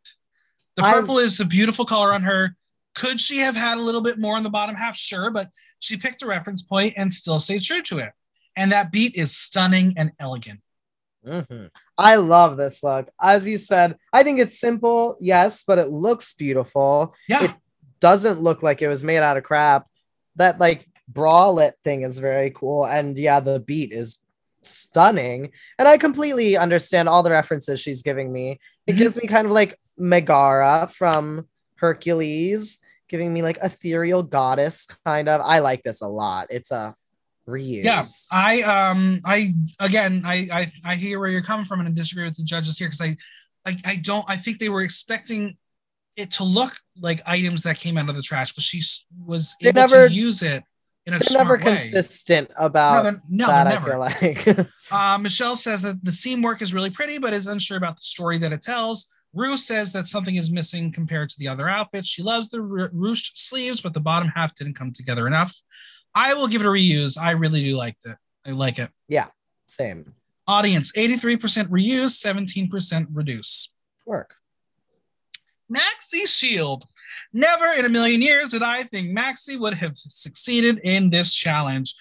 The I'm- purple is a beautiful color on her. Could she have had a little bit more in the bottom half? Sure but she picked a reference point and still stayed true to it. And that beat is stunning and elegant Mhm. I love this look. As you said, I think it's simple, yes, but it looks beautiful. yeah It- Doesn't look like it was made out of crap. That like bralette thing is very cool, and yeah, the beat is stunning. And I completely understand all the references she's giving me. It Mhm. gives me kind of like Megara from Hercules, giving me like ethereal goddess kind of. I like this a lot. It's a reuse. Yeah, I um I again I I, I hear where you're coming from and I disagree with the judges here because I, I I don't I think they were expecting it to look like items that came out of the trash, but she was They able never- to use it in a They're smart never way. consistent No, about they're, no, that. I feel like. Uh, Michelle says that the seam work is really pretty, but is unsure about the story that it tells. Rue says that something is missing compared to the other outfits. She loves the ru- ruched sleeves, but the bottom half didn't come together enough. I will give it a reuse. I really do like it. I like it. Yeah, same Audience 83% reuse, 17% reduce. work. Maxi Shield. Never in a million years did I think Maxi would have succeeded in this challenge.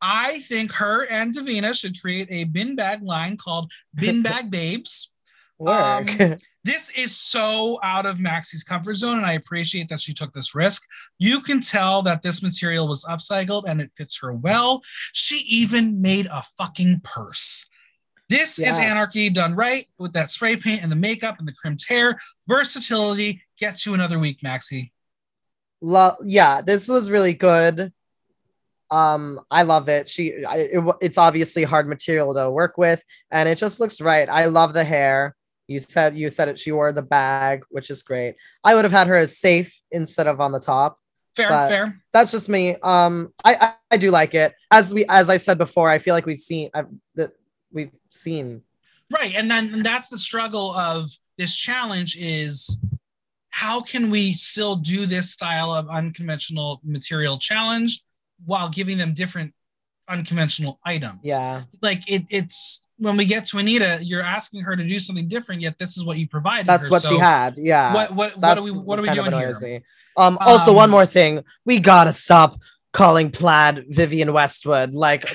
I think her and Davina should create a bin bag line called Bin Bag Babes. Work. Um, This is so out of Maxi's comfort zone, and I appreciate that she took this risk. You can tell that this material was upcycled and it fits her well. She even made a fucking purse. This is anarchy done right with that spray paint and the makeup and the crimped hair. Versatility gets you another week, Maxi. Lo- yeah, this was really good. Um, I love it. She, I, it, it's obviously hard material to work with, and it just looks right. I love the hair. You said you said it. She wore the bag, which is great. I would have had her as safe instead of on the top. Fair, fair. That's just me. Um, I, I I do like it. As we as I said before, I feel like we've seen I've, that we've seen. Right. And then and that's the struggle of this challenge is how can we still do this style of unconventional material challenge while giving them different unconventional items? Yeah, Like it, it's when we get to Anita, you're asking her to do something different, yet this is what you provided. that's her. what So she had. Yeah, What what what that's are we what are we doing here? me. Um, also, one Um, more thing, we gotta stop calling plaid Vivienne Westwood. Like,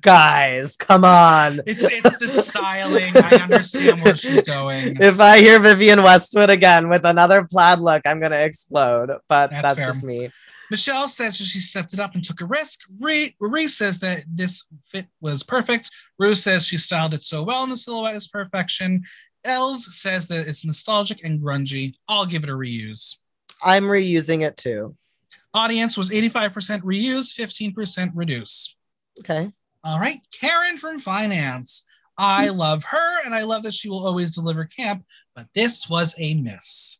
guys, come on. It's it's the styling. I understand where she's going. If I hear Vivienne Westwood again with another plaid look, I'm gonna explode. But That's that's, just me. Michelle says she stepped it up and took a risk. Ree, Ree says that this fit was perfect. Rue says she styled it so well and the silhouette is perfection. Elz says that it's nostalgic and grungy. I'll give it a reuse. I'm reusing it too. Audience was 85% reuse, 15% reduce. Okay. All right, Karen from finance. I love her and I love that she will always deliver camp, but this was a miss.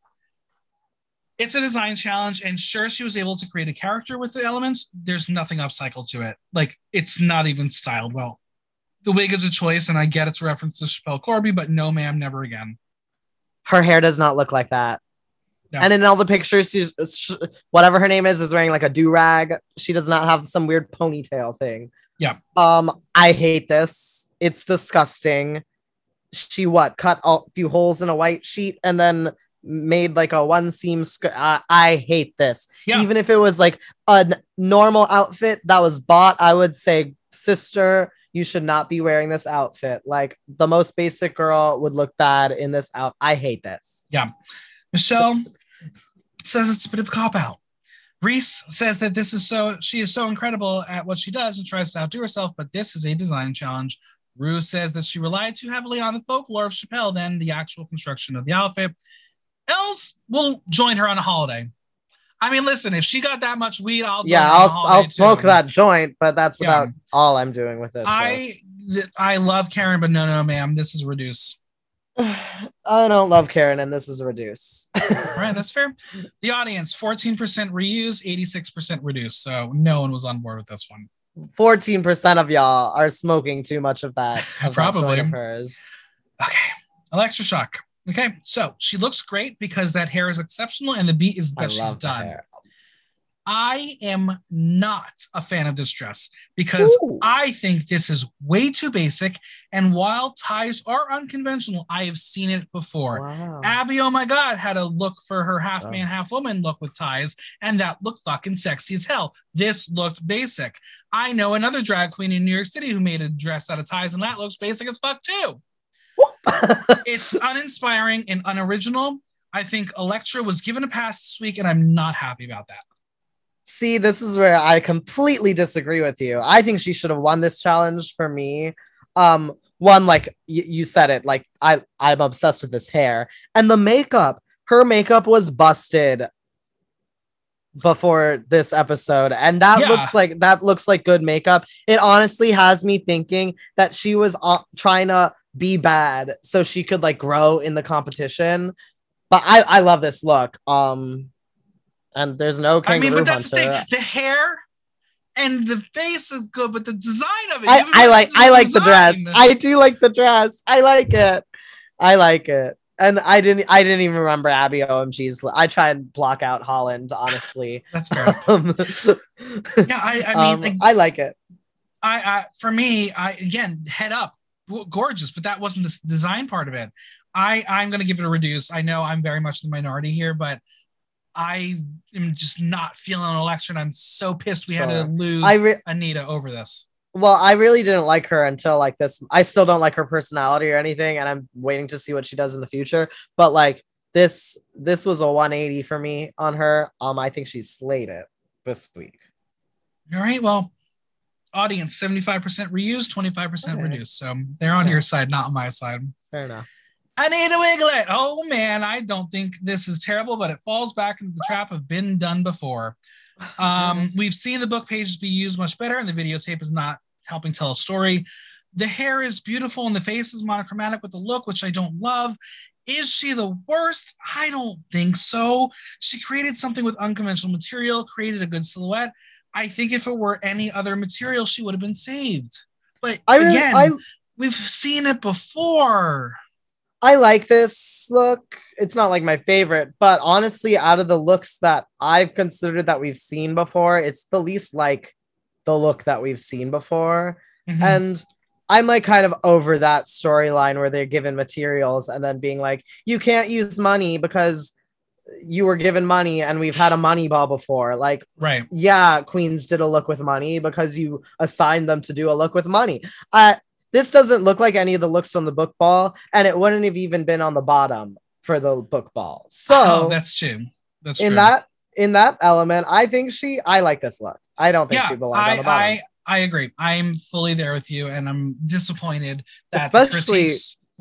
It's a design challenge, and sure, she was able to create a character with the elements. There's nothing upcycled to it. Like, it's not even styled well. The wig is a choice, and I get it's a reference to Schapelle Corby, but no, ma'am, never again. Her hair does not look like that. No. And in all the pictures, she's sh- whatever her name is is wearing like a do rag. She does not have some weird ponytail thing. Yeah. Um, I hate this. It's disgusting. She what cut a few holes in a white sheet and then made like a one seam skirt. I, I hate this. Yeah. Even if it was like a n- normal outfit that was bought, I would say, sister, you should not be wearing this outfit. Like the most basic girl would look bad in this out. I hate this. Yeah. Michelle says it's a bit of a cop out. Rhys says that this is so she is so incredible at what she does and tries to outdo herself, but this is a design challenge. Rue says that she relied too heavily on the folklore of Schapelle than the actual construction of the outfit. Elz will join her on a holiday. I mean, listen, if she got that much weed, I'll yeah, her on a I'll I'll smoke too. that joint, but that's Yeah. about all I'm doing with this. so. I I love Karen, but no, no, ma'am, this is reduce. I don't love Karen, and this is reduce. All right, that's fair. The audience, 14% reuse, 86% reduce. So no one was on board with this one. Fourteen percent of y'all are smoking too much of that. Of that Probably. joint of hers. Okay, Elektra Shock. Okay, so she looks great because that hair is exceptional and the beat is I that she's done. hair. I am not a fan of this dress because Ooh. I think this is way too basic. And while ties are unconventional, I have seen it before. Wow. Abby, oh my God, had a look for her half man, half woman look with ties, and that looked fucking sexy as hell. This looked basic. I know another drag queen in New York City who made a dress out of ties, and that looks basic as fuck too. It's uninspiring and unoriginal. I think Elektra was given a pass this week, and I'm not happy about that. See, this is where I completely disagree with you. I think she should have won this challenge for me. Um, one, like y- you said it, like I I'm obsessed with this hair and the makeup. Her makeup was busted before this episode, and that Yeah. looks like that looks like good makeup. It honestly has me thinking that she was uh, trying to be bad so she could like grow in the competition. But I I love this look. Um, and there's no I kangaroo mean, but that's the hunter. thing. The hair and the face is good, but the design of it. I, I like I like the dress. I do like the dress. I like it. I like it. And I didn't I didn't even remember Abby OMG's. I tried and block out Holland, honestly. That's fair. um, Yeah, I, I mean, um, like, I like it. I, I for me, I again head up, gorgeous, but that wasn't the design part of it. I I'm gonna give it a reduce. I know I'm very much the minority here, but I am just not feeling Alexa, and I'm so pissed we had to lose I re- Anita over this. well, I really didn't like her until like this. I still don't like her personality or anything, and I'm waiting to see what she does in the future. But like this, this was a 180 for me on her. Um, I think she's slayed it this week. All right. Well, audience 75% reused, 25% Okay. reduced. So they're on Yeah. your side, not on my side. Fair enough. Anita Wigl'it. Oh man, I don't think this is terrible, but it falls back into the trap of been done before. Um, we've seen the book pages be used much better, and the videotape is not helping tell a story. The hair is beautiful, and the face is monochromatic with the look, which I don't love. Is she the worst? I don't think so. She created something with unconventional material, created a good silhouette. I think if it were any other material, she would have been saved. But I really, again, I we've seen it before. I like this look. It's not like my favorite, but honestly, out of the looks that I've considered that we've seen before, it's the least like the look that we've seen before. Mhm. And I'm like kind of over that storyline where they're given materials and then being like, you can't use money because you were given money and we've had a money ball before. Like, right. yeah, queens did a look with money because you assigned them to do a look with money. Uh, this doesn't look like any of the looks from the book ball, and it wouldn't have even been on the bottom for the book ball. So oh, that's true. That's in true. that in that element, I think she I like this look. I don't think yeah, she belongs I, on the bottom. I I agree. I'm fully there with you, and I'm disappointed that Especially- the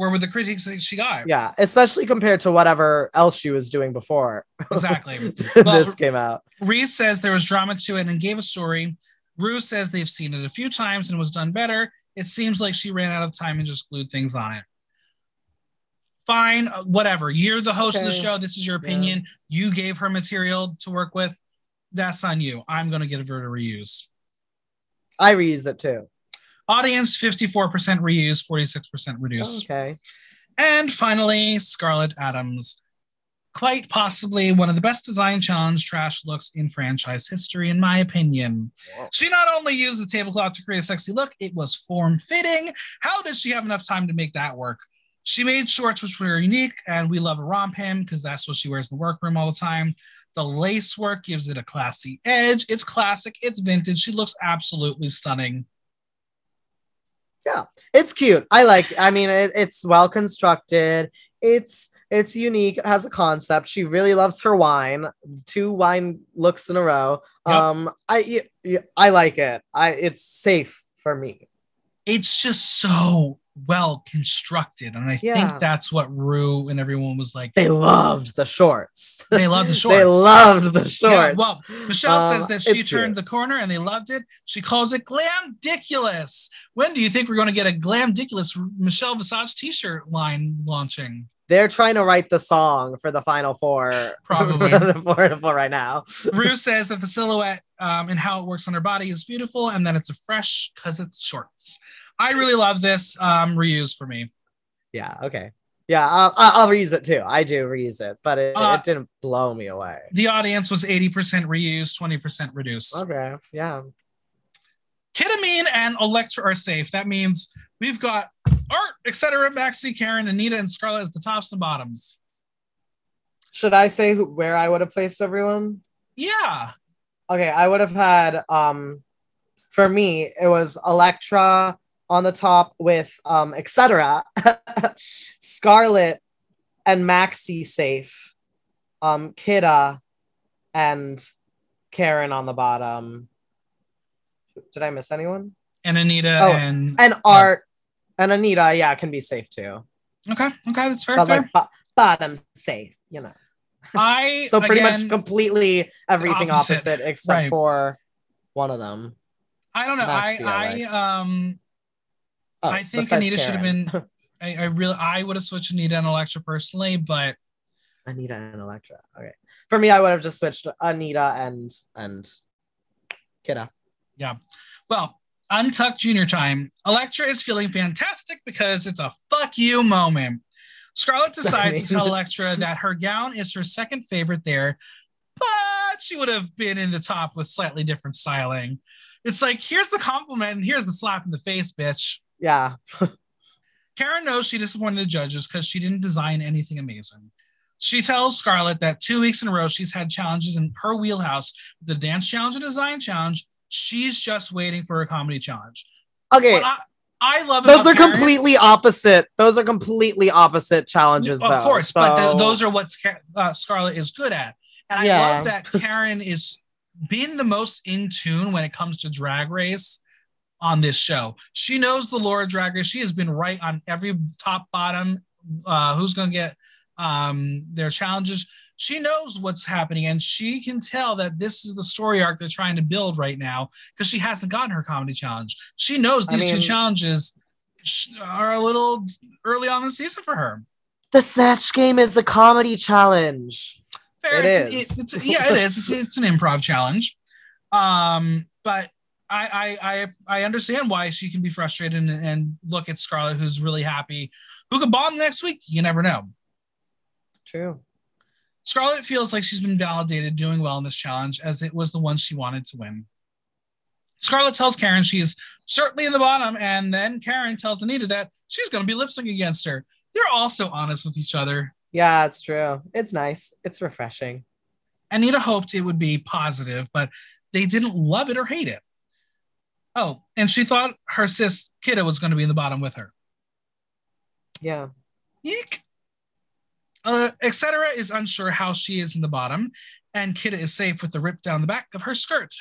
critiques were the critiques that she got. yeah, especially compared to whatever else she was doing before Exactly. Well, this came out. Rhys says there was drama to it and gave a story. Rue says they've seen it a few times and was done better. It seems like she ran out of time and just glued things on it. Fine, uh, whatever. You're the host of the show. This is your Yeah. opinion. You gave her material to work with. That's on you. I'm going to give her to reuse. I reuse it too. Audience 54% reuse, 46% reduce. Okay. And finally, Scarlet Adams. Quite possibly one of the best design challenge trash looks in franchise history, in my opinion. She not only used the tablecloth to create a sexy look, it was form fitting. How did she have enough time to make that work? She made shorts which were unique, and we love a romp hem because that's what she wears in the workroom all the time. The lace work gives it a classy edge. It's classic, it's vintage. She looks absolutely stunning. Yeah, it's cute. I like. I mean, it, it's well constructed. It's it's unique. It has a concept. She really loves her wine. Two wine looks in a row. Yep. Um, I like it. I it's safe for me. It's just so well constructed. And I Yeah. think that's what Rue and everyone was like. They loved the shorts. They loved the shorts. they loved the Yeah, shorts. well, Michelle Um, says that she turned cute. the corner and they loved it. She calls it glamdiculous. When do you think we're going to get a glamdiculous Michelle Visage t-shirt line launching? They're trying to write the song for the final four. Probably. to four right now. Rue says that the silhouette um, and how it works on her body is beautiful and that it's a fresh because it's shorts. I really love this um, reuse for me. Yeah. Okay. Yeah. I'll, I'll reuse it too. I do reuse it, but it, Uh, it didn't blow me away. The audience was 80% reuse, 20% reduce. Okay. Yeah. Kita Mean and Elektra are safe. That means we've got Art, etc., Maxi, Karen, Anita, and Scarlet as the tops and bottoms. Should I say who, where I would have placed everyone? Yeah. Okay, I would have had um for me it was Elektra on the top with um etc. Scarlet and Maxi safe. Um Kita and Karen on the bottom. Did I miss anyone? And Anita Oh, and And Art and Anita, yeah, can be safe too. okay, okay, that's fair. But fair. like bottom safe, you know. I So pretty again, much completely everything opposite. opposite, except Right. for one of them. I don't know. I I I um Oh, I think Anita should have been. I, I really I would have switched Anita and Elektra personally, but Anita and Elektra. Okay. For me, I would have just switched Anita and and Kita. Yeah. Well, Untucked Junior time. Elektra is feeling fantastic because it's a fuck you moment. Scarlet decides to tell Elektra that her gown is her second favorite there, but she would have been in the top with slightly different styling. It's like, here's the compliment and here's the slap in the face, bitch. Yeah. Karen knows she disappointed the judges because she didn't design anything amazing. She tells Scarlet that two weeks in a row she's had challenges in her wheelhouse the dance challenge and design challenge. She's just waiting for a comedy challenge. Okay, I, I love those are Karen- completely opposite. Those are completely opposite challenges. Of though, course, but th- those are what uh, Scarlet is good at. And I Yeah. love that Karen is being the most in tune when it comes to drag race on this show. She knows the Laura of drag race. She has been right on every top bottom uh, who's going to get um, their challenges. She knows what's happening and she can tell that this is the story arc they're trying to build right now because she hasn't gotten her comedy challenge. She knows I these two challenges are a little early on in the season for her. the Snatch Game is a comedy challenge. Fair. It it's, is. It's, it's, yeah, it is. It's, it's an improv challenge. Um, but I, I I I understand why she can be frustrated and, and look at Scarlet, who's really happy. Who could bomb next week? You never know. True. Scarlet feels like she's been validated doing well in this challenge as it was the one she wanted to win. Scarlet tells Karen she is certainly in the bottom, and then Karen tells Anita that she's going to be lip syncing against her. They're also honest with each other. Yeah, it's true. It's nice. It's refreshing. Anita hoped it would be positive, but they didn't love it or hate it. Oh, and she thought her sis Kita was going to be in the bottom with her. Yeah. Eek. Uh, etc. is unsure how she is in the bottom, and Kita is safe with the rip down the back of her skirt.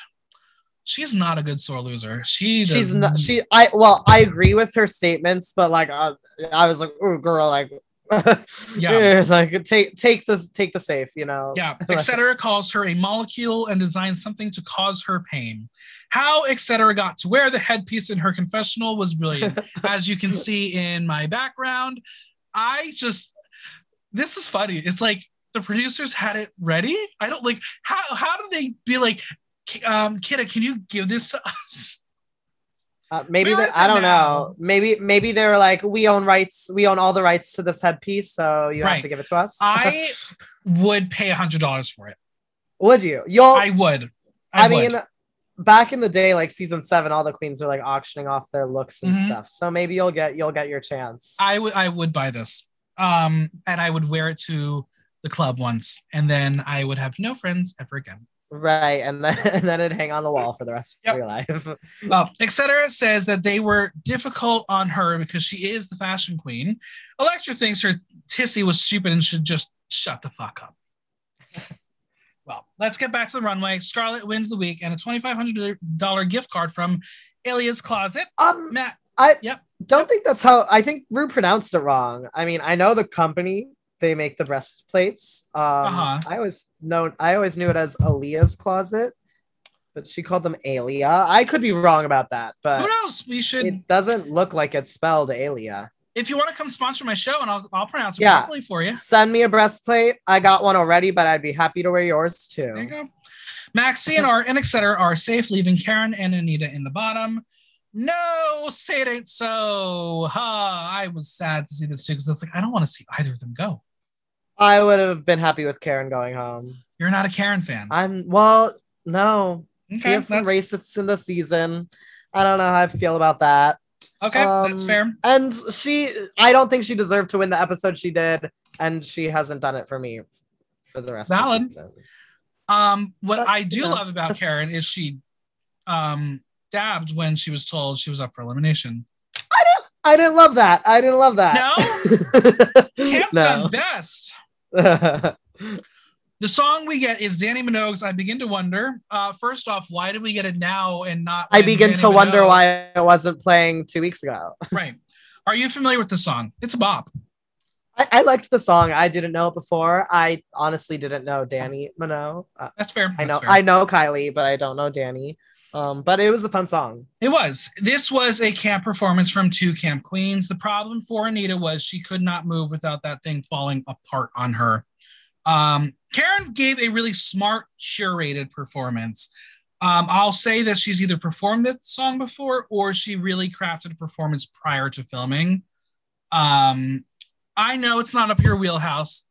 She's not a good sore loser. She She's not. She. I. Well, I agree with her statements, but like, uh, I was like, "Oh, girl, like, Yeah. like take take this, take the safe," you know. Yeah, etc. calls her a molecule and designs something to cause her pain. How etc. got to wear the headpiece in her confessional was brilliant. As you can see in my background, I just this is funny. It's like the producers had it ready. I don't like how how do they be like, um, Kita, can you give this to us? Uh, maybe is I don't now? know. Maybe maybe they're like, we own rights. We own all the rights to this headpiece, so you Right. have to give it to us. I would pay a hundred dollars for it. would you? You'll. I would. I, I, would. mean, back in the day, like season seven, all the queens were like auctioning off their looks and Mhm. stuff. So maybe you'll get you'll get your chance. I would I would buy this. Um, and I would wear it to the club once, and then I would have no friends ever again. right, and then and then it'd hang on the wall for the rest Yep. of your life. Well, etc. says that they were difficult on her because she is the fashion queen. Elektra thinks her tissy was stupid and should just shut the fuck up. well, let's get back to the runway. Scarlet wins the week and a $2,500 gift card from Ilya's Closet. um, Matt, I Yep. Don't think that's how. I think Rue pronounced it wrong. I mean, I know the company they make the breastplates. Um, Uh-huh. I always know. I always knew it as Aaliyah's closet, but she called them Alia. I could be wrong about that, but who knows? We should, it doesn't look like it's spelled Alia. if you want to come sponsor my show and I'll, I'll pronounce it Yeah. properly for you. Send me a breastplate. I got one already, but I'd be happy to wear yours too. There you go. Maxi and Art and etc. are safe, leaving Karen and Anita in the bottom. No, say it ain't so. Ha! I was sad to see this too because I was like, I don't want to see either of them go. I would have been happy with Karen going home. You're not a Karen fan. I'm well, no. Okay, We have some that's, racists in the season. I don't know how I feel about that. okay, that's um, fair. And she, I don't think she deserved to win the episode she did, and she hasn't done it for me for the rest Valid. of the season. Um, what but, I do love about Karen is she um dabbed when she was told she was up for elimination. I didn't I didn't love that. I didn't love that. Camp no. done best. The song we get is Dannii Minogue's I Begin to Wonder. Uh, first off, why did we get it now and not? I begin Dannii to wonder why it wasn't playing two weeks ago. Right. Are you familiar with the song? It's a bop. I, I liked the song. I didn't know it before. I honestly didn't know Dannii Minogue. Uh, That's fair. I know That's fair. I know Kylie, but I don't know Dannii. Um, but it was a fun song. It was. This was a camp performance from two camp queens. The problem for Anita was she could not move without that thing falling apart on her. Um, Karen gave a really smart, curated performance. Um, I'll say that she's either performed this song before or she really crafted a performance prior to filming. Um, I know it's not up your wheelhouse.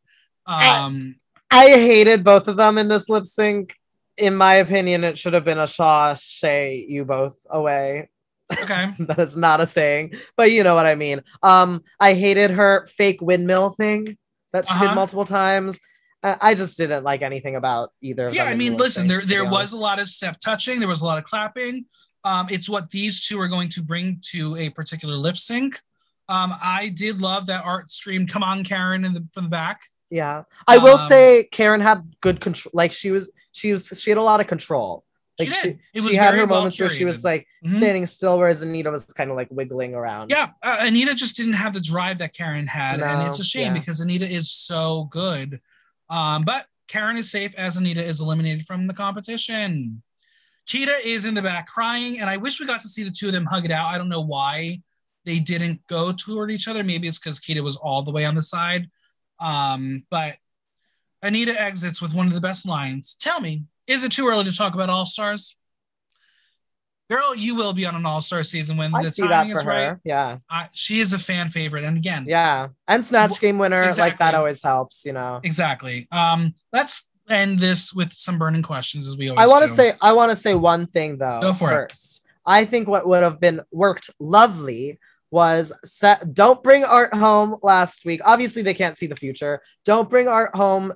Um, I hated both of them in this lip sync. In my opinion, it should have been a Shaw Shay you both away. okay. that is not a saying, but you know what I mean. Um, I hated her fake windmill thing that she Uh-huh. did multiple times. I just didn't like anything about either. Of Yeah, I mean, listen, there there was a lot of step touching, there was a lot of clapping. Um, it's what these two are going to bring to a particular lip sync. Um, I did love that art stream. Come on, Karen, in the from the back. Yeah. I will Um, say Karen had good control. Like she was, she was, she had a lot of control. She Like did. It she had her well moments where she was like Mhm. standing still, whereas Anita was kind of like wiggling around. Yeah, uh, Anita just didn't have the drive that Karen had, and it's a shame yeah. because Anita is so good. Um, but Karen is safe as Anita is eliminated from the competition. Kita is in the back crying, and I wish we got to see the two of them hug it out. I don't know why they didn't go toward each other. Maybe it's because Kita was all the way on the side. Um, but Anita exits with one of the best lines. Tell me, is it too early to talk about All Stars? Girl, you will be on an All Star season when I the see that timing for is her. right. Yeah. I, she is a fan favorite, and again, Yeah. And Snatch Game winner, like that always helps, you know. exactly. Um, let's end this with some burning questions, as we always. I want to say I want to say one thing though. Go for it. first. I think what would have been worked lovely was set don't bring art home last week. Obviously they can't see the future. Don't bring art home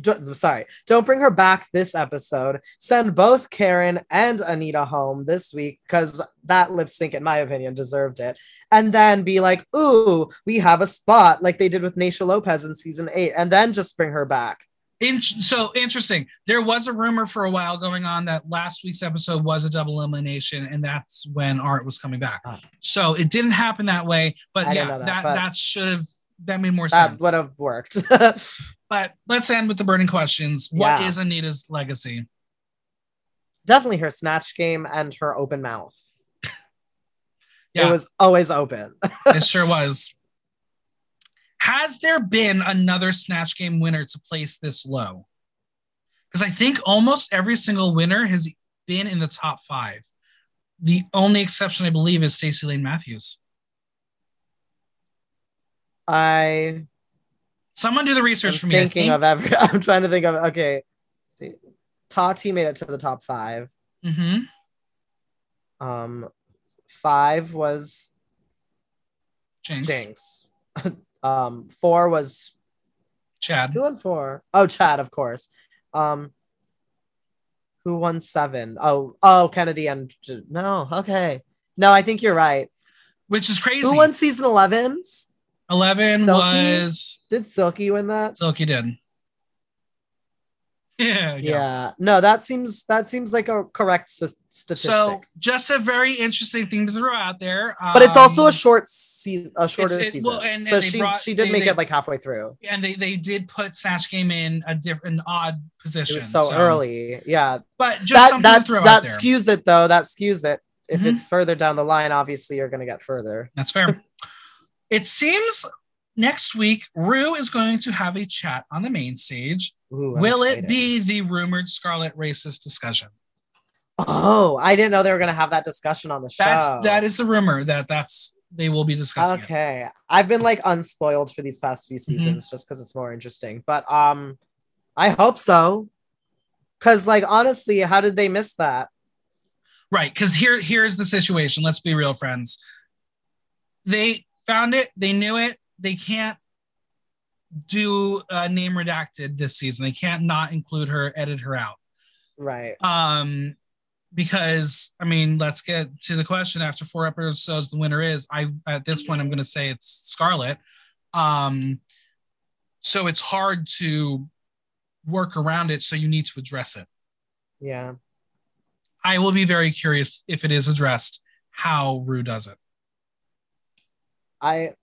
d- sorry. Don't bring her back this episode. Send both Karen and Anita home this week cuz that lip sync in my opinion deserved it. And then be like, "Ooh, we have a spot like they did with Naysha Lopez in season 8." And then just bring her back. In- so interesting. There was a rumor for a while going on that last week's episode was a double elimination, and that's when Art was coming back. Ah. So it didn't happen that way, but I yeah, that that, that, should have that made more That sense. That would have worked. But let's end with the burning questions. What is Yeah. Anita's legacy? definitely her snatch game and her open mouth. Yeah. It was always open. it sure was. Has there been another Snatch Game winner to place this low? Because I think almost every single winner has been in the top five. The only exception, I believe, is Stacey Lane Matthews. I Someone do the research am for me. Thinking think- of every. I'm trying to think of. Okay, Tati made it to the top five. mm-hmm. Um, five was Jinkx. Jinkx. um, four was Chad. who won four? Oh, Chad, of course. Um, who won seven? Oh, oh, Kennedy and no. Okay, no, I think you're right. Which is crazy. Who won season 11s? 11 Silky? was Did Silky win that? Silky did. Yeah. Yeah. No, that seems that seems like a correct s- statistic. So just a very interesting thing to throw out there. but it's also Um, a short season, a shorter it- season. well, and- so and she brought- she did they- make they- it like halfway through. and they they did put Snatch Game in a different, an odd It position. was so, early. Yeah. but just That something that to throw that out there. skews it though. That skews it. If Mhm. it's further down the line, obviously you're gonna get further. That's fair. it seems next week Rue is going to have a chat on the main stage. Ooh, Will it be the rumored Scarlet racist discussion? Oh, I didn't know they were gonna have that discussion on the show. That's that is the rumor that that's they will be discussing. it. okay. I've been like unspoiled for these past few Mm-hmm. seasons just because it's more interesting. But um, I hope so. Cause like honestly, how did they miss that? Right, because here here's the situation. Let's be real, friends. They found it, they knew it, they can't do a name redacted this season. They can't not include her, edit her out. Right. Um, because I mean, let's get to the question. After four episodes, the winner is I. At this point, I'm going to say it's Scarlet. Um, so it's hard to work around it. So you need to address it. Yeah. I will be very curious if it is addressed how Rue does it. I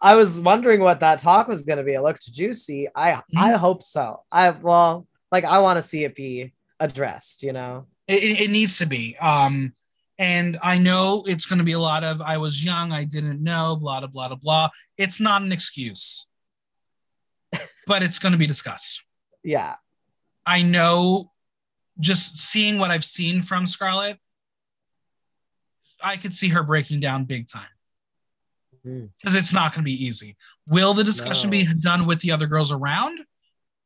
I was wondering what that talk was gonna be. It looked juicy. I I hope so. I well, like I want to see it be addressed, you know. It, it, needs to be. Um, and I know it's going to be a lot of I was young, I didn't know, blah, blah, blah, blah, blah. It's not an excuse, but it's going to be discussed. Yeah. I know just seeing what I've seen from Scarlet, I could see her breaking down big time. Because it's not going to be easy. Will the discussion No. be done with the other girls around?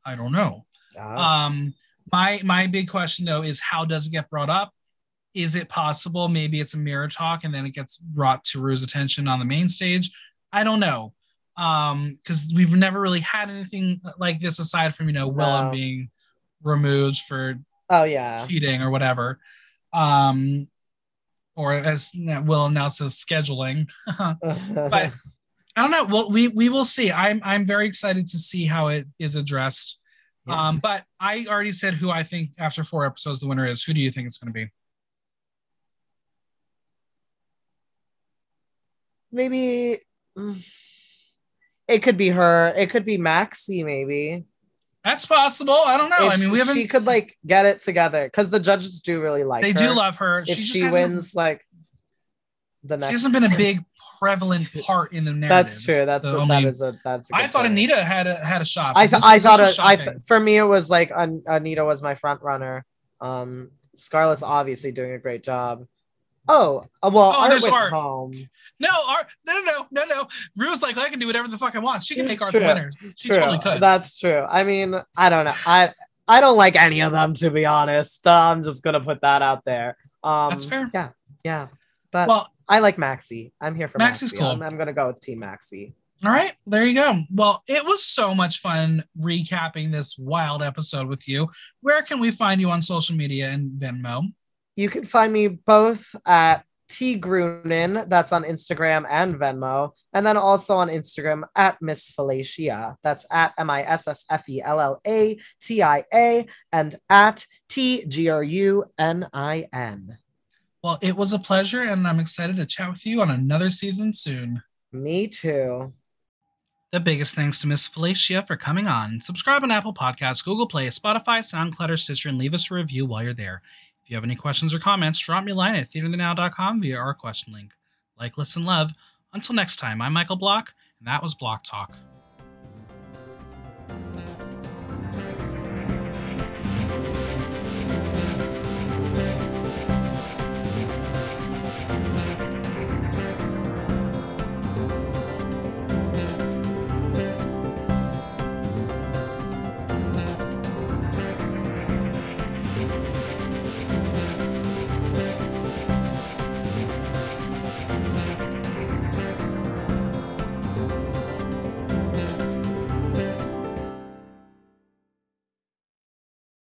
I don't know. Oh, Um, my my big question though is how does it get brought up? Is it possible maybe it's a mirror talk and then it gets brought to Rue's attention on the main stage? I don't know. Um, because we've never really had anything like this aside from you know Willam No. being removed for oh yeah. cheating or whatever. Um, or as Will announces, scheduling. but I don't know. Well, we we will see. I'm I'm very excited to see how it is addressed. Yeah. Um, but I already said who I think after four episodes the winner is. Who do you think it's going to be? Maybe mm, it could be her. It could be Maxi. Maybe that's possible. I don't know. If I mean, we haven't. She could like get it together because the judges do really like. Her. They her. do love her. If she, she wins, like the next. She hasn't been a big prevalent part in the narrative. That's true. That's a, that is a that's. A I thought point. Anita had a had a shot. I, th- I thought it, I th- for me it was like Anita was my front runner. Um, Scarlet's obviously doing a great job. Oh, uh, well, oh, Art went Art. home. No, Art, no, no, no, no. Ru's like, I can do whatever the fuck I want. She can make Art true. the winner. She true. totally could. That's true. I mean, I don't know. I I don't like any of them to be honest. Uh, I'm just gonna put that out there. Um, That's fair. Yeah, yeah. But well, I like Maxi. I'm here for Maxi's Maxi. cool. I'm, I'm, gonna go with Team Maxi. All right, there you go. Well, it was so much fun recapping this wild episode with you. Where can we find you on social media and Venmo? You can find me both at T Grunin, that's on Instagram and Venmo, and then also on Instagram at Miss Fellatia. That's at M I S S F E L L A T I A and at T G R U N I N. Well, it was a pleasure, and I'm excited to chat with you on another season soon. Me too. The biggest thanks to Miss Fellatia for coming on. Subscribe on Apple Podcasts, Google Play, Spotify, SoundCloud, or Stitcher, and leave us a review while you're there. If you have any questions or comments, drop me a line at theaterthenow.com via our question link. Like, listen, love. Until next time, I'm Michael Block, and that was Block Talk.